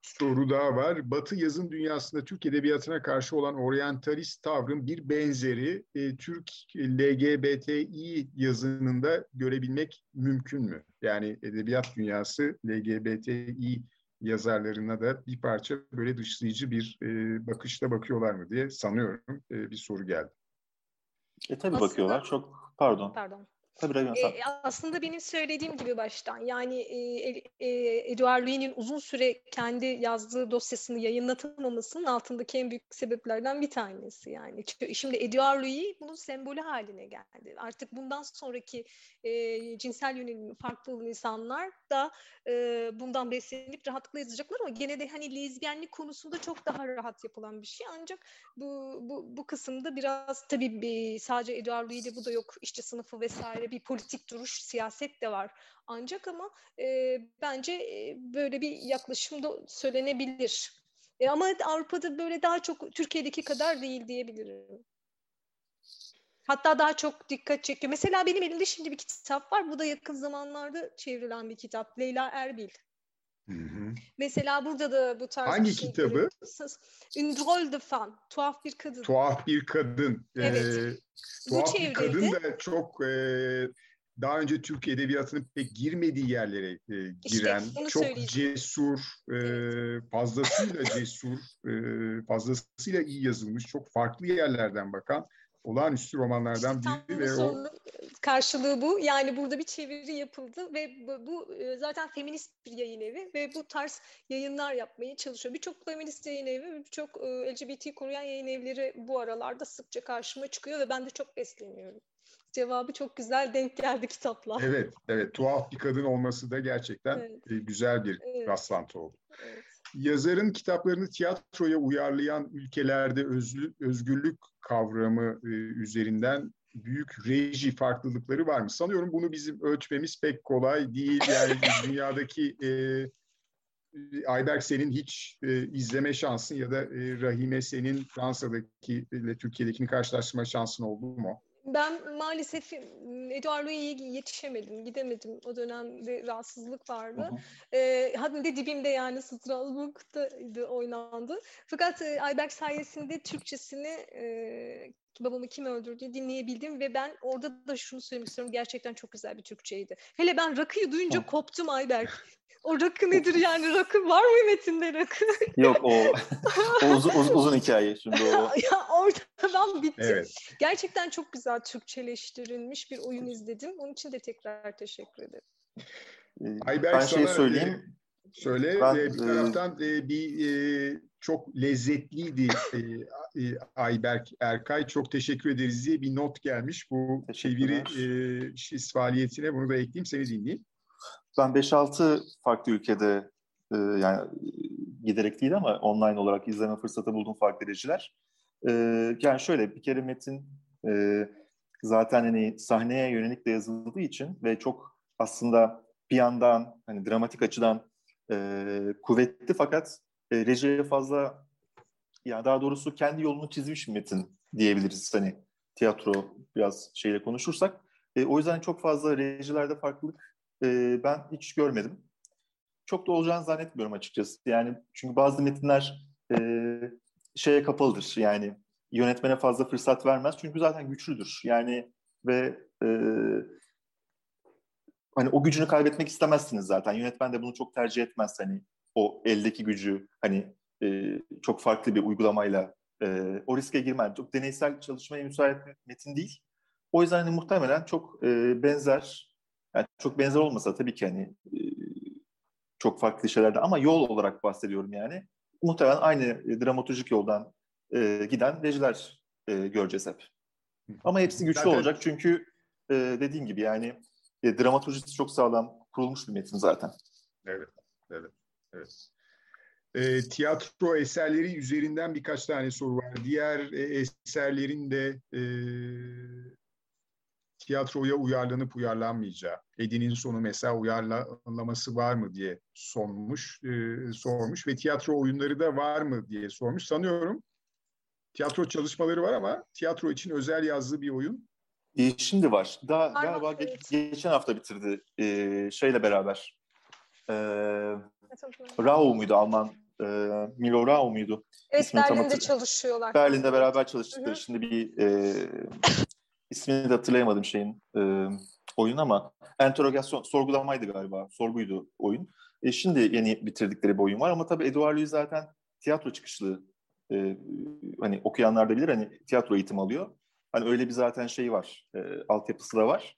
soru daha var. Batı yazın dünyasında Türk edebiyatına karşı olan oryantalist tavrın bir benzeri e, Türk LGBTİ yazınında görebilmek mümkün mü? Yani edebiyat dünyası LGBTİ yazarlarına da bir parça böyle dışlayıcı bir e, bakışla bakıyorlar mı diye sanıyorum e, bir soru geldi. E tabii Aslında, bakıyorlar. Çok pardon. Pardon. Tabii E, aslında benim söylediğim gibi baştan yani e, e, Edouard Louis'nin uzun süre kendi yazdığı dosyasını yayınlatamamasının altındaki en büyük sebeplerden bir tanesi yani. Şimdi Edouard Louis bunun sembolü haline geldi. Artık bundan sonraki e, cinsel yönelim farklı olan insanlar da e, bundan beslenip rahatlıkla yazacaklar ama gene de hani lezbiyenlik konusunda çok daha rahat yapılan bir şey. Ancak bu bu, bu kısımda biraz tabii bir, sadece Edouard Louis'de bu da yok işçi sınıfı vesaire bir politik duruş, siyaset de var. Ancak ama e, bence e, böyle bir yaklaşım da söylenebilir. E, ama Avrupa'da böyle daha çok Türkiye'deki kadar değil diyebilirim. Hatta daha çok dikkat çekiyor. Mesela benim elimde şimdi bir kitap var. Bu da yakın zamanlarda çevrilen bir kitap. Leyla Erbil. Hı hı. Mesela burada da bu tarz Hangi şey kitabı? Une drôle de femme. Tuhaf bir kadın. Tuhaf bir kadın. Evet. Ee, tuhaf bir kadın da çok e, daha önce Türk edebiyatının pek girmediği yerlere e, giren, işte çok cesur, e, fazlasıyla cesur, e, fazlasıyla iyi yazılmış, çok farklı yerlerden bakan olağanüstü romanlardan biri ve o karşılığı bu. Yani burada bir çeviri yapıldı ve bu, bu e, zaten feminist bir yayın evi ve bu tarz yayınlar yapmaya çalışıyor. Birçok feminist yayın evi, birçok e, LGBT koruyan yayın evleri bu aralarda sıkça karşıma çıkıyor ve ben de çok besleniyorum. cevabı çok güzel denk geldi kitapla. Evet, evet. Tuhaf bir kadın olması da gerçekten evet. güzel bir evet. rastlantı oldu. Evet. Yazarın kitaplarını tiyatroya uyarlayan ülkelerde özlü, özgürlük kavramı e, üzerinden büyük reji farklılıkları var mı? Sanıyorum bunu bizim ölçmemiz pek kolay değil. Yani dünyadaki e, Ayberk senin hiç e, izleme şansın ya da e, Rahime senin Fransa'daki ile Türkiye'dekini karşılaştırma şansın oldu mu? Ben maalesef Eduardo'ya yetişemedim, gidemedim. O dönemde rahatsızlık vardı. E, hatta de dibimde yani Strasbourg'da oynandı. Fakat e, Ayberk sayesinde Türkçesini e, babamı kim öldürdü dinleyebildim ve ben orada da şunu söylemek istiyorum. Gerçekten çok güzel bir Türkçeydi. Hele ben rakıyı duyunca koptum Ayberk. O rakı nedir yani? Rakı var mı metinde rakı? Yok o, o uzun, uzun, uzun hikaye şimdi o. ya ortadan bitti. Evet. Gerçekten çok güzel Türkçeleştirilmiş bir oyun izledim. Onun için de tekrar teşekkür ederim. Ee, Ayberk ben şey söyleyeyim. E, söyle ben, bir taraftan e, bir e, çok lezzetliydi e, e, Ayberk Erkay. Çok teşekkür ederiz diye bir not gelmiş bu çeviri e, şiz faaliyetine. Bunu da ekleyeyim seni dinleyeyim. Ben 5-6 farklı ülkede e, yani giderek değil ama online olarak izleme fırsatı buldum farklı dereceler. E, yani şöyle bir kere metin e, zaten hani sahneye yönelik de yazıldığı için ve çok aslında bir yandan hani dramatik açıdan e, kuvvetli fakat e, rejiye fazla yani daha doğrusu kendi yolunu çizmiş metin diyebiliriz hani tiyatro biraz şeyle konuşursak. E, o yüzden çok fazla rejilerde farklılık e, ben hiç görmedim. Çok da olacağını zannetmiyorum açıkçası. Yani çünkü bazı metinler e, şeye kapalıdır. Yani yönetmene fazla fırsat vermez. Çünkü zaten güçlüdür. Yani ve e, hani o gücünü kaybetmek istemezsiniz zaten. Yönetmen de bunu çok tercih etmez. Hani o eldeki gücü hani e, çok farklı bir uygulamayla e, o riske girmez. Çok deneysel çalışmaya müsait metin değil. O yüzden hani muhtemelen çok e, benzer yani çok benzer olmasa tabii ki hani e, çok farklı şeylerde ama yol olarak bahsediyorum yani. Muhtemelen aynı e, dramaturjik yoldan e, giden rejiler e, göreceğiz hep. Ama hepsi güçlü zaten... olacak çünkü e, dediğim gibi yani e, dramaturjisi çok sağlam kurulmuş bir metin zaten. Evet, evet, evet. E, tiyatro eserleri üzerinden birkaç tane soru var. Diğer e, eserlerin de e, tiyatroya uyarlanıp uyarlanmayacağı, Edin'in sonu mesela uyarlaması var mı diye sormuş, e, sormuş ve tiyatro oyunları da var mı diye sormuş. Sanıyorum tiyatro çalışmaları var ama tiyatro için özel yazdığı bir oyun. E, şimdi var. Daha galiba evet. geçen hafta bitirdi e, şeyle beraber. E, Rao muydu Alman? E, Milo Rao muydu? Evet İsmini Berlin'de çalışıyorlar. Berlin'de beraber çalıştıkları. Hı-hı. Şimdi bir e, ismini de hatırlayamadım şeyin e, oyun ama enterogasyon, sorgulamaydı galiba. Sorguydu oyun. E, şimdi yeni bitirdikleri bir oyun var ama tabii Edouard Louis zaten tiyatro çıkışlı e, hani okuyanlar da bilir hani tiyatro eğitim alıyor. Hani öyle bir zaten şey var. E, altyapısı da var.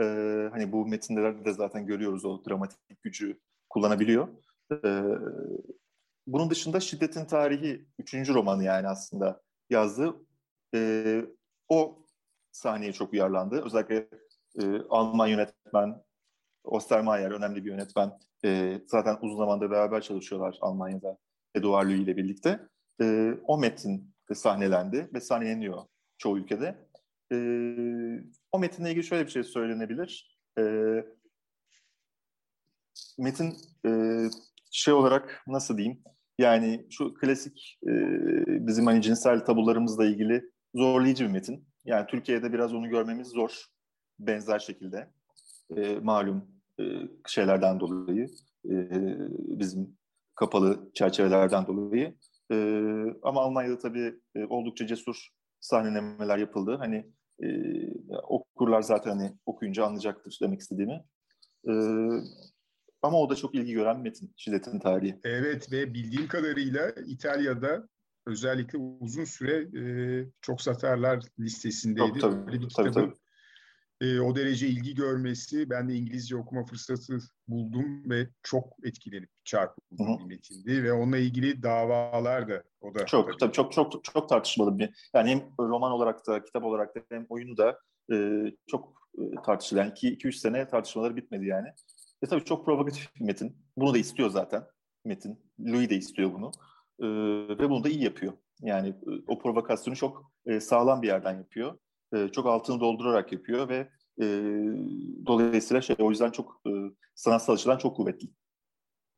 E, hani bu metinlerde de zaten görüyoruz o dramatik gücü kullanabiliyor. E, bunun dışında Şiddetin Tarihi üçüncü romanı yani aslında yazdığı. E, o sahneye çok uyarlandı. Özellikle e, Alman yönetmen Ostermayer önemli bir yönetmen. Zaten uzun zamandır beraber çalışıyorlar Almanya'da Eduard Louis ile birlikte. O metin sahnelendi ve sahneleniyor çoğu ülkede. E, o metinle ilgili şöyle bir şey söylenebilir. Metin şey olarak nasıl diyeyim? Yani şu klasik e, bizim hani cinsel tabularımızla ilgili zorlayıcı bir metin. Yani Türkiye'de biraz onu görmemiz zor. Benzer şekilde e, malum e, şeylerden dolayı e, bizim kapalı çerçevelerden dolayı. E, ama Almanya'da tabii e, oldukça cesur sahnelemeler yapıldı. Hani e, okurlar zaten hani okuyunca anlayacaktır demek istediğimi. E, ama o da çok ilgi gören metin, şiddetin tarihi. Evet ve bildiğim kadarıyla İtalya'da özellikle uzun süre e, çok satarlar listesindeydi. Çok, tabii, Böyle bir tabii, kitabın E, o derece ilgi görmesi, ben de İngilizce okuma fırsatı buldum ve çok etkilenip çarpıldım bir metindi ve onunla ilgili davalar da o da çok tabii, tabii çok çok çok tartışmalı bir yani hem roman olarak da kitap olarak da hem oyunu da e, çok e, tartışılan 2-3 sene tartışmaları bitmedi yani. Ve tabii çok provokatif bir metin. Bunu da istiyor zaten metin. Louis de istiyor bunu. E, ve bunu da iyi yapıyor. Yani e, o provokasyonu çok e, sağlam bir yerden yapıyor. E, çok altını doldurarak yapıyor ve e, dolayısıyla şey o yüzden çok e, sanatsal açıdan çok kuvvetli.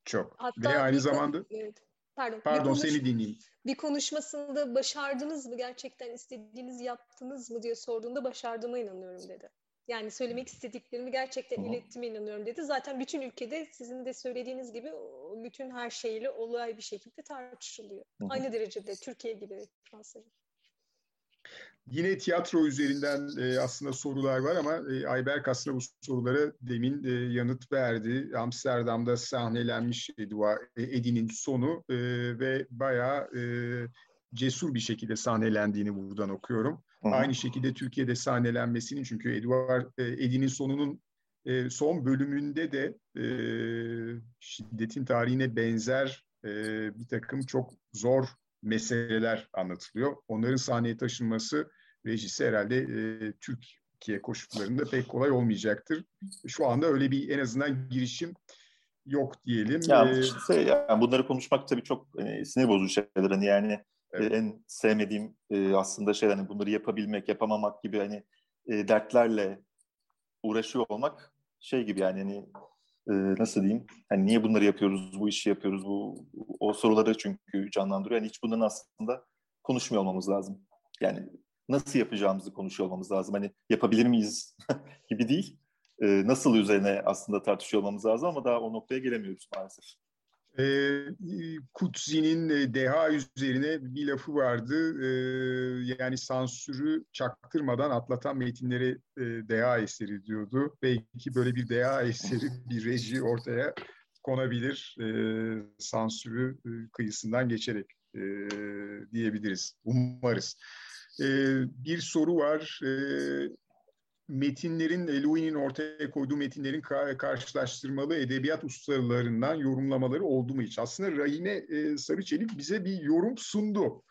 Çok. Hatta ve aynı zamanda evet. Pardon. Pardon konuş, seni dinleyeyim. Bir konuşmasında başardınız mı? Gerçekten istediğiniz yaptınız mı diye sorduğunda başardığıma inanıyorum dedi. Yani söylemek istediklerimi gerçekten Hı-hı. ilettiğime inanıyorum dedi. Zaten bütün ülkede sizin de söylediğiniz gibi bütün her şeyle olay bir şekilde tartışılıyor. Hı-hı. Aynı derecede Türkiye gibi Fransa gibi. Yine tiyatro üzerinden e, aslında sorular var ama e, Ayberk aslında bu sorulara demin e, yanıt verdi. Amsterdam'da sahnelenmiş Edua, e, Edi'nin sonu e, ve bayağı e, cesur bir şekilde sahnelendiğini buradan okuyorum. Hı. Aynı şekilde Türkiye'de sahnelenmesinin çünkü Eduard Edi'nin sonunun e, son bölümünde de e, şiddetin tarihine benzer e, bir takım çok zor meseleler anlatılıyor. Onların sahneye taşınması rejisi herhalde e, Türkiye koşullarında pek kolay olmayacaktır. Şu anda öyle bir en azından girişim yok diyelim. Ya, işte, yani bunları konuşmak tabii çok e, sinir bozucu şeyler. Hani yani evet. en sevmediğim e, aslında şey hani bunları yapabilmek, yapamamak gibi hani e, dertlerle uğraşıyor olmak şey gibi yani hani e, nasıl diyeyim? Hani niye bunları yapıyoruz, bu işi yapıyoruz, bu o soruları çünkü canlandırıyor. Yani hiç bunların aslında konuşmuyor olmamız lazım. Yani nasıl yapacağımızı konuşuyor olmamız lazım. Hani yapabilir miyiz gibi değil. E, nasıl üzerine aslında tartışıyor olmamız lazım ama daha o noktaya gelemiyoruz maalesef. E, Kutsi'nin e, deha üzerine bir lafı vardı. E, yani sansürü çaktırmadan atlatan metinleri e, deha eseri diyordu. Belki böyle bir deha eseri bir reji ortaya konabilir. E, sansürü e, kıyısından geçerek e, diyebiliriz. Umarız. E, bir soru var. E, metinlerin, Louis'nin ortaya koyduğu metinlerin karşılaştırmalı edebiyat ustalarından yorumlamaları oldu mu hiç? Aslında Rahime e, Sarıçelik bize bir yorum sundu.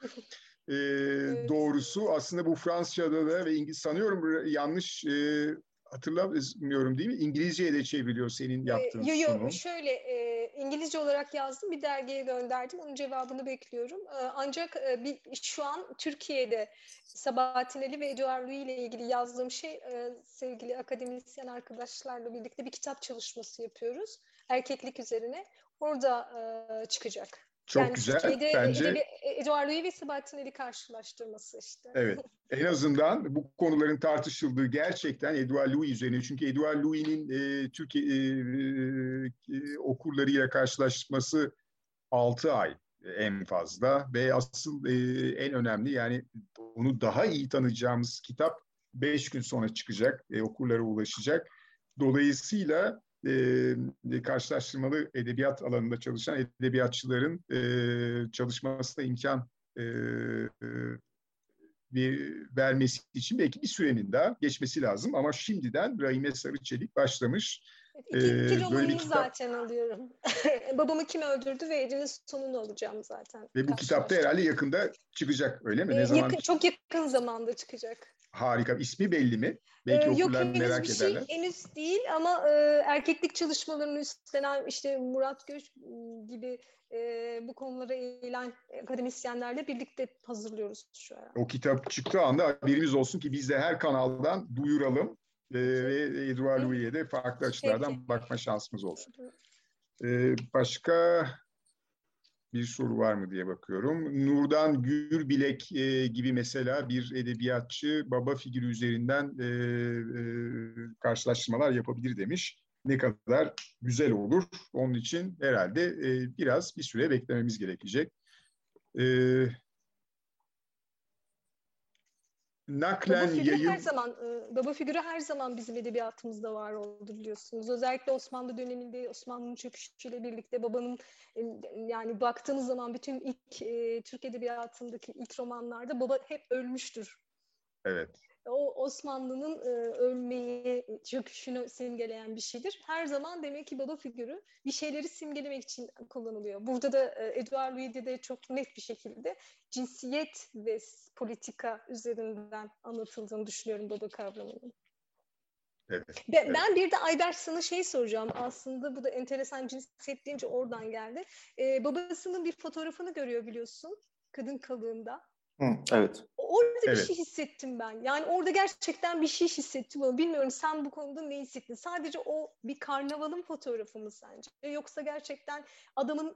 E, evet. Doğrusu aslında bu Fransızca'da da ve İngiliz sanıyorum yanlış e, hatırlamıyorum değil mi? İngilizceye de çevriliyor senin yaptığın ee, yo, yo, sunum. Şöyle e, İngilizce olarak yazdım bir dergiye gönderdim. Onun cevabını bekliyorum. E, ancak e, bir, şu an Türkiye'de Sabahattin Ali ve Eduard Louis ile ilgili yazdığım şey e, sevgili akademisyen arkadaşlarla birlikte bir kitap çalışması yapıyoruz. Erkeklik üzerine. Orada e, çıkacak. Çok yani güzel. Türkiye'de Bence Edebi, Eduard Louis ve Sabahattin Ali karşılaştırması işte. Evet. En azından bu konuların tartışıldığı gerçekten Eduard Louis üzerine. Çünkü Eduard Louis'nin e, Türkiye e, e, okurlarıyla karşılaşması 6 ay en fazla ve asıl e, en önemli yani onu daha iyi tanıyacağımız kitap 5 gün sonra çıkacak, e, okurlara ulaşacak. Dolayısıyla e, karşılaştırmalı edebiyat alanında çalışan edebiyatçıların e, çalışmasına imkan e, bir, vermesi için belki bir sürenin daha geçmesi lazım. Ama şimdiden Rahime Sarıçelik başlamış. İki, ee, iki romanını kitap... zaten alıyorum. Babamı kim öldürdü ve Ece'nin sonunu alacağım zaten. Ve bu kitapta herhalde yakında çıkacak öyle mi? Ne ee, zaman? Yakın, çok yakın zamanda çıkacak. Harika. İsmi belli mi? Belki ee, yok henüz merak bir şey ederler. henüz değil ama e, erkeklik çalışmalarını üstlenen işte Murat Göç gibi e, bu konulara eğilen akademisyenlerle birlikte hazırlıyoruz şu an. O kitap çıktığı anda haberimiz olsun ki biz de her kanaldan duyuralım e, ve Edouard Louis'e de farklı açılardan Peki. bakma şansımız olsun. E, başka bir soru var mı diye bakıyorum. Nurdan Gürbilek e, gibi mesela bir edebiyatçı baba figürü üzerinden e, e, karşılaştırmalar yapabilir demiş. Ne kadar güzel olur. Onun için herhalde e, biraz bir süre beklememiz gerekecek. E, naklen baba yayın... Her zaman, e, baba figürü her zaman bizim edebiyatımızda var oldu biliyorsunuz. Özellikle Osmanlı döneminde Osmanlı'nın çöküşüyle birlikte babanın e, yani baktığınız zaman bütün ilk e, Türk edebiyatındaki ilk romanlarda baba hep ölmüştür. Evet. O Osmanlı'nın e, ölmeyi, çöküşünü simgeleyen bir şeydir. Her zaman demek ki baba figürü bir şeyleri simgelemek için kullanılıyor. Burada da e, Edouard Louis'de de çok net bir şekilde cinsiyet ve politika üzerinden anlatıldığını düşünüyorum baba kavramının. Evet, ben, evet. ben bir de Ayberk sana şey soracağım. Aslında bu da enteresan cinsiyet deyince oradan geldi. Ee, babasının bir fotoğrafını görüyor biliyorsun. Kadın kalığında. Hı, evet. Orada evet. bir şey hissettim ben. Yani orada gerçekten bir şey hissettim. Ama bilmiyorum sen bu konuda ne hissettin? Sadece o bir karnavalın fotoğrafı mı sence? Yoksa gerçekten adamın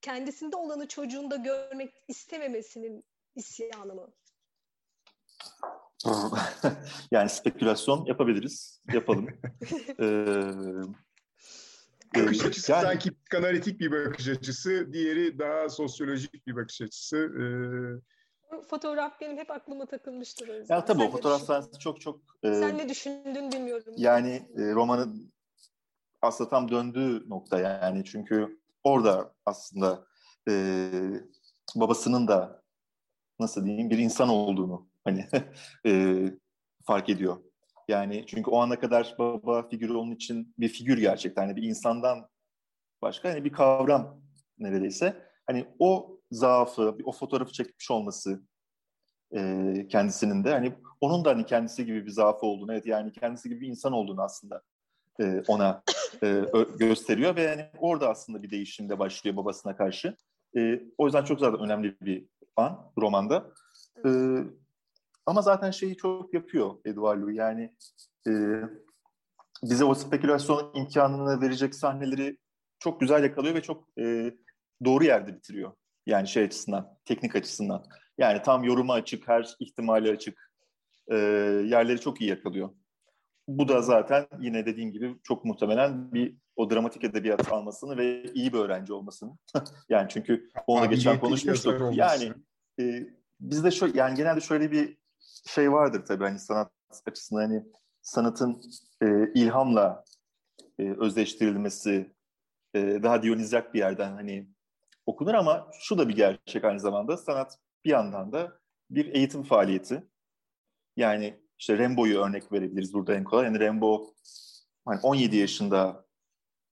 kendisinde olanı çocuğunda görmek istememesinin isyanı mı? yani spekülasyon yapabiliriz. Yapalım. ee, bakış açısı yani, sanki psikanalitik bir bakış açısı, diğeri daha sosyolojik bir bakış açısı. Ee, fotoğraf benim hep aklıma takılmıştır o yüzden. Ya tabii Sen o fotoğraf sahnesi çok çok... E, Sen ne düşündün bilmiyorum. Yani e, romanın aslında tam döndüğü nokta yani. Çünkü orada aslında e, babasının da nasıl diyeyim bir insan olduğunu hani e, fark ediyor. Yani çünkü o ana kadar baba figürü onun için bir figür gerçekten. Yani bir insandan başka hani bir kavram neredeyse. Hani o zaafı, o fotoğrafı çekmiş olması e, kendisinin de hani onun da hani kendisi gibi bir zaafı olduğunu, evet yani kendisi gibi bir insan olduğunu aslında e, ona e, gösteriyor ve yani orada aslında bir değişim de başlıyor babasına karşı. E, o yüzden çok zaten önemli bir an romanda. E, ama zaten şeyi çok yapıyor Eduardo. Yani e, bize o spekülasyon imkanını verecek sahneleri çok güzel yakalıyor ve çok e, doğru yerde bitiriyor. Yani şey açısından, teknik açısından. Yani tam yoruma açık, her ihtimali açık. E, yerleri çok iyi yakalıyor. Bu da zaten yine dediğim gibi çok muhtemelen bir o dramatik edebiyat almasını ve iyi bir öğrenci olmasını. yani çünkü ona geçen konuşmuştuk. Yani e, bizde şöyle yani genelde şöyle bir şey vardır tabii hani sanat açısından hani sanatın e, ilhamla e, özleştirilmesi e, daha diyonizyak bir yerden hani okunur ama şu da bir gerçek aynı zamanda sanat bir yandan da bir eğitim faaliyeti. Yani işte Rembo'yu örnek verebiliriz burada en kolay. Yani Rembo hani 17 yaşında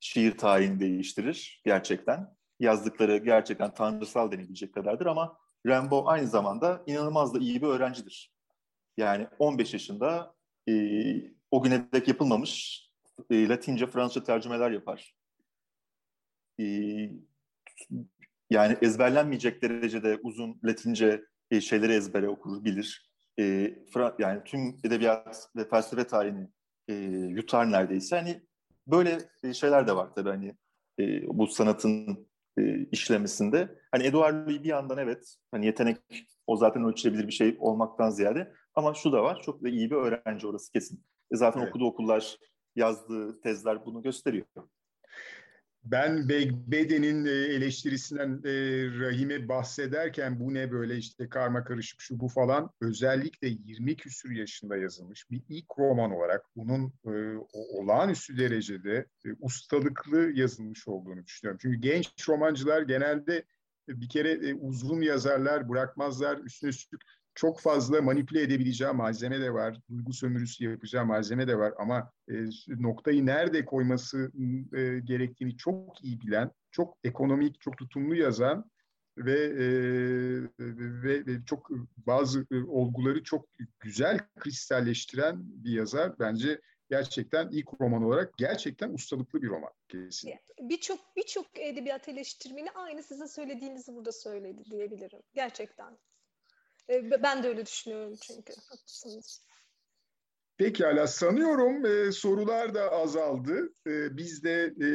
şiir tarihini değiştirir gerçekten. Yazdıkları gerçekten tanrısal denebilecek kadardır ama Rembo aynı zamanda inanılmaz da iyi bir öğrencidir. Yani 15 yaşında e, o güne dek yapılmamış e, Latince, Fransızca tercümeler yapar. E, yani ezberlenmeyecek derecede uzun Latince e, şeyleri ezbere okur, bilir. E, yani tüm edebiyat ve felsefe tarihini e, yutar neredeyse. Hani böyle e, şeyler de var tabii hani e, bu sanatın e, işlemesinde. Hani Eduard Louis bir yandan evet hani yetenek o zaten ölçülebilir bir şey olmaktan ziyade ama şu da var çok da iyi bir öğrenci orası kesin. E zaten evet. okuduğu okullar yazdığı tezler bunu gösteriyor. Ben Bede'nin e, eleştirisinden e, Rahim'e bahsederken bu ne böyle işte karma karışık şu bu falan özellikle 20 küsür yaşında yazılmış bir ilk roman olarak bunun e, olağanüstü derecede ustalıklı yazılmış olduğunu düşünüyorum. Çünkü genç romancılar genelde bir kere uzun yazarlar bırakmazlar üstüne üstlük çok fazla manipüle edebileceği malzeme de var. Duygu sömürüsü yapacağı malzeme de var. Ama e, noktayı nerede koyması e, gerektiğini çok iyi bilen, çok ekonomik, çok tutumlu yazan ve, e, ve, ve çok bazı e, olguları çok güzel kristalleştiren bir yazar. Bence gerçekten ilk roman olarak gerçekten ustalıklı bir roman kesin. Birçok birçok edebiyat eleştirmeni aynı sizin söylediğinizi burada söyledi diyebilirim. Gerçekten. E, ben de öyle düşünüyorum çünkü. Haklısınız. Pekala sanıyorum e, sorular da azaldı. E, biz de e,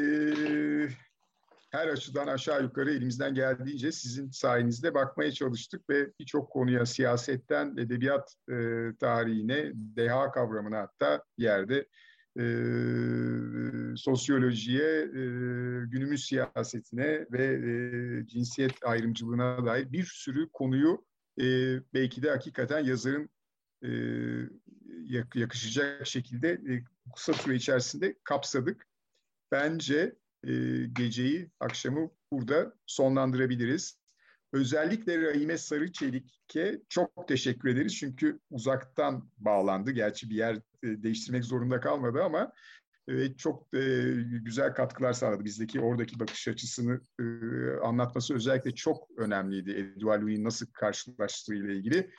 her açıdan aşağı yukarı elimizden geldiğince sizin sayenizde bakmaya çalıştık ve birçok konuya siyasetten edebiyat e, tarihine, deha kavramına hatta yerde e, sosyolojiye, e, günümüz siyasetine ve e, cinsiyet ayrımcılığına dair bir sürü konuyu e, belki de hakikaten yazarın e, yakışacak şekilde e, kısa süre içerisinde kapsadık. Bence e, geceyi, akşamı burada sonlandırabiliriz. Özellikle Rahime Sarıçelik'e çok teşekkür ederiz. Çünkü uzaktan bağlandı. Gerçi bir yer değiştirmek zorunda kalmadı ama e, çok e, güzel katkılar sağladı. Bizdeki oradaki bakış açısını anlatması özellikle çok önemliydi. Edouard Louis'in nasıl karşılaştığı ile ilgili.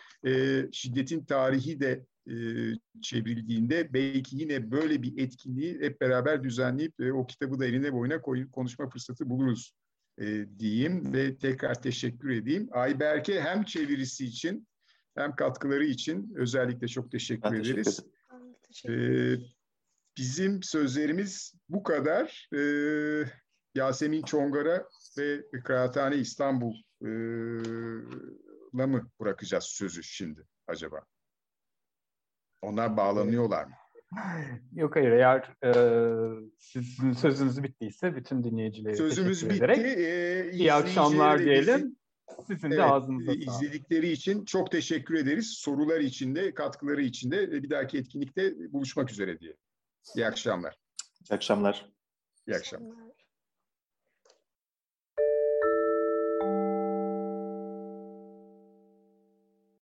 Şiddetin tarihi de çevrildiğinde belki yine böyle bir etkinliği hep beraber düzenleyip o kitabı da eline boyuna koyup konuşma fırsatı buluruz e, diyeyim ve tekrar teşekkür edeyim. Ayberk'e hem çevirisi için hem katkıları için özellikle çok teşekkür ben ederiz. Teşekkür ee, bizim sözlerimiz bu kadar. Ee, Yasemin Çongar'a ve Kıraathane İstanbul'a e, mı bırakacağız sözü şimdi acaba? Onlar bağlanıyorlar mı? Yok hayır eğer e, sizin sözünüz bittiyse bütün dinleyicilere Sözümüz bitti. ederek ee, iyi akşamlar diyelim. Sizin evet, de ağzınıza sağlık. İzledikleri için çok teşekkür ederiz. Sorular için de, katkıları için de bir dahaki etkinlikte buluşmak üzere diye. İyi akşamlar. İyi akşamlar. İyi akşamlar.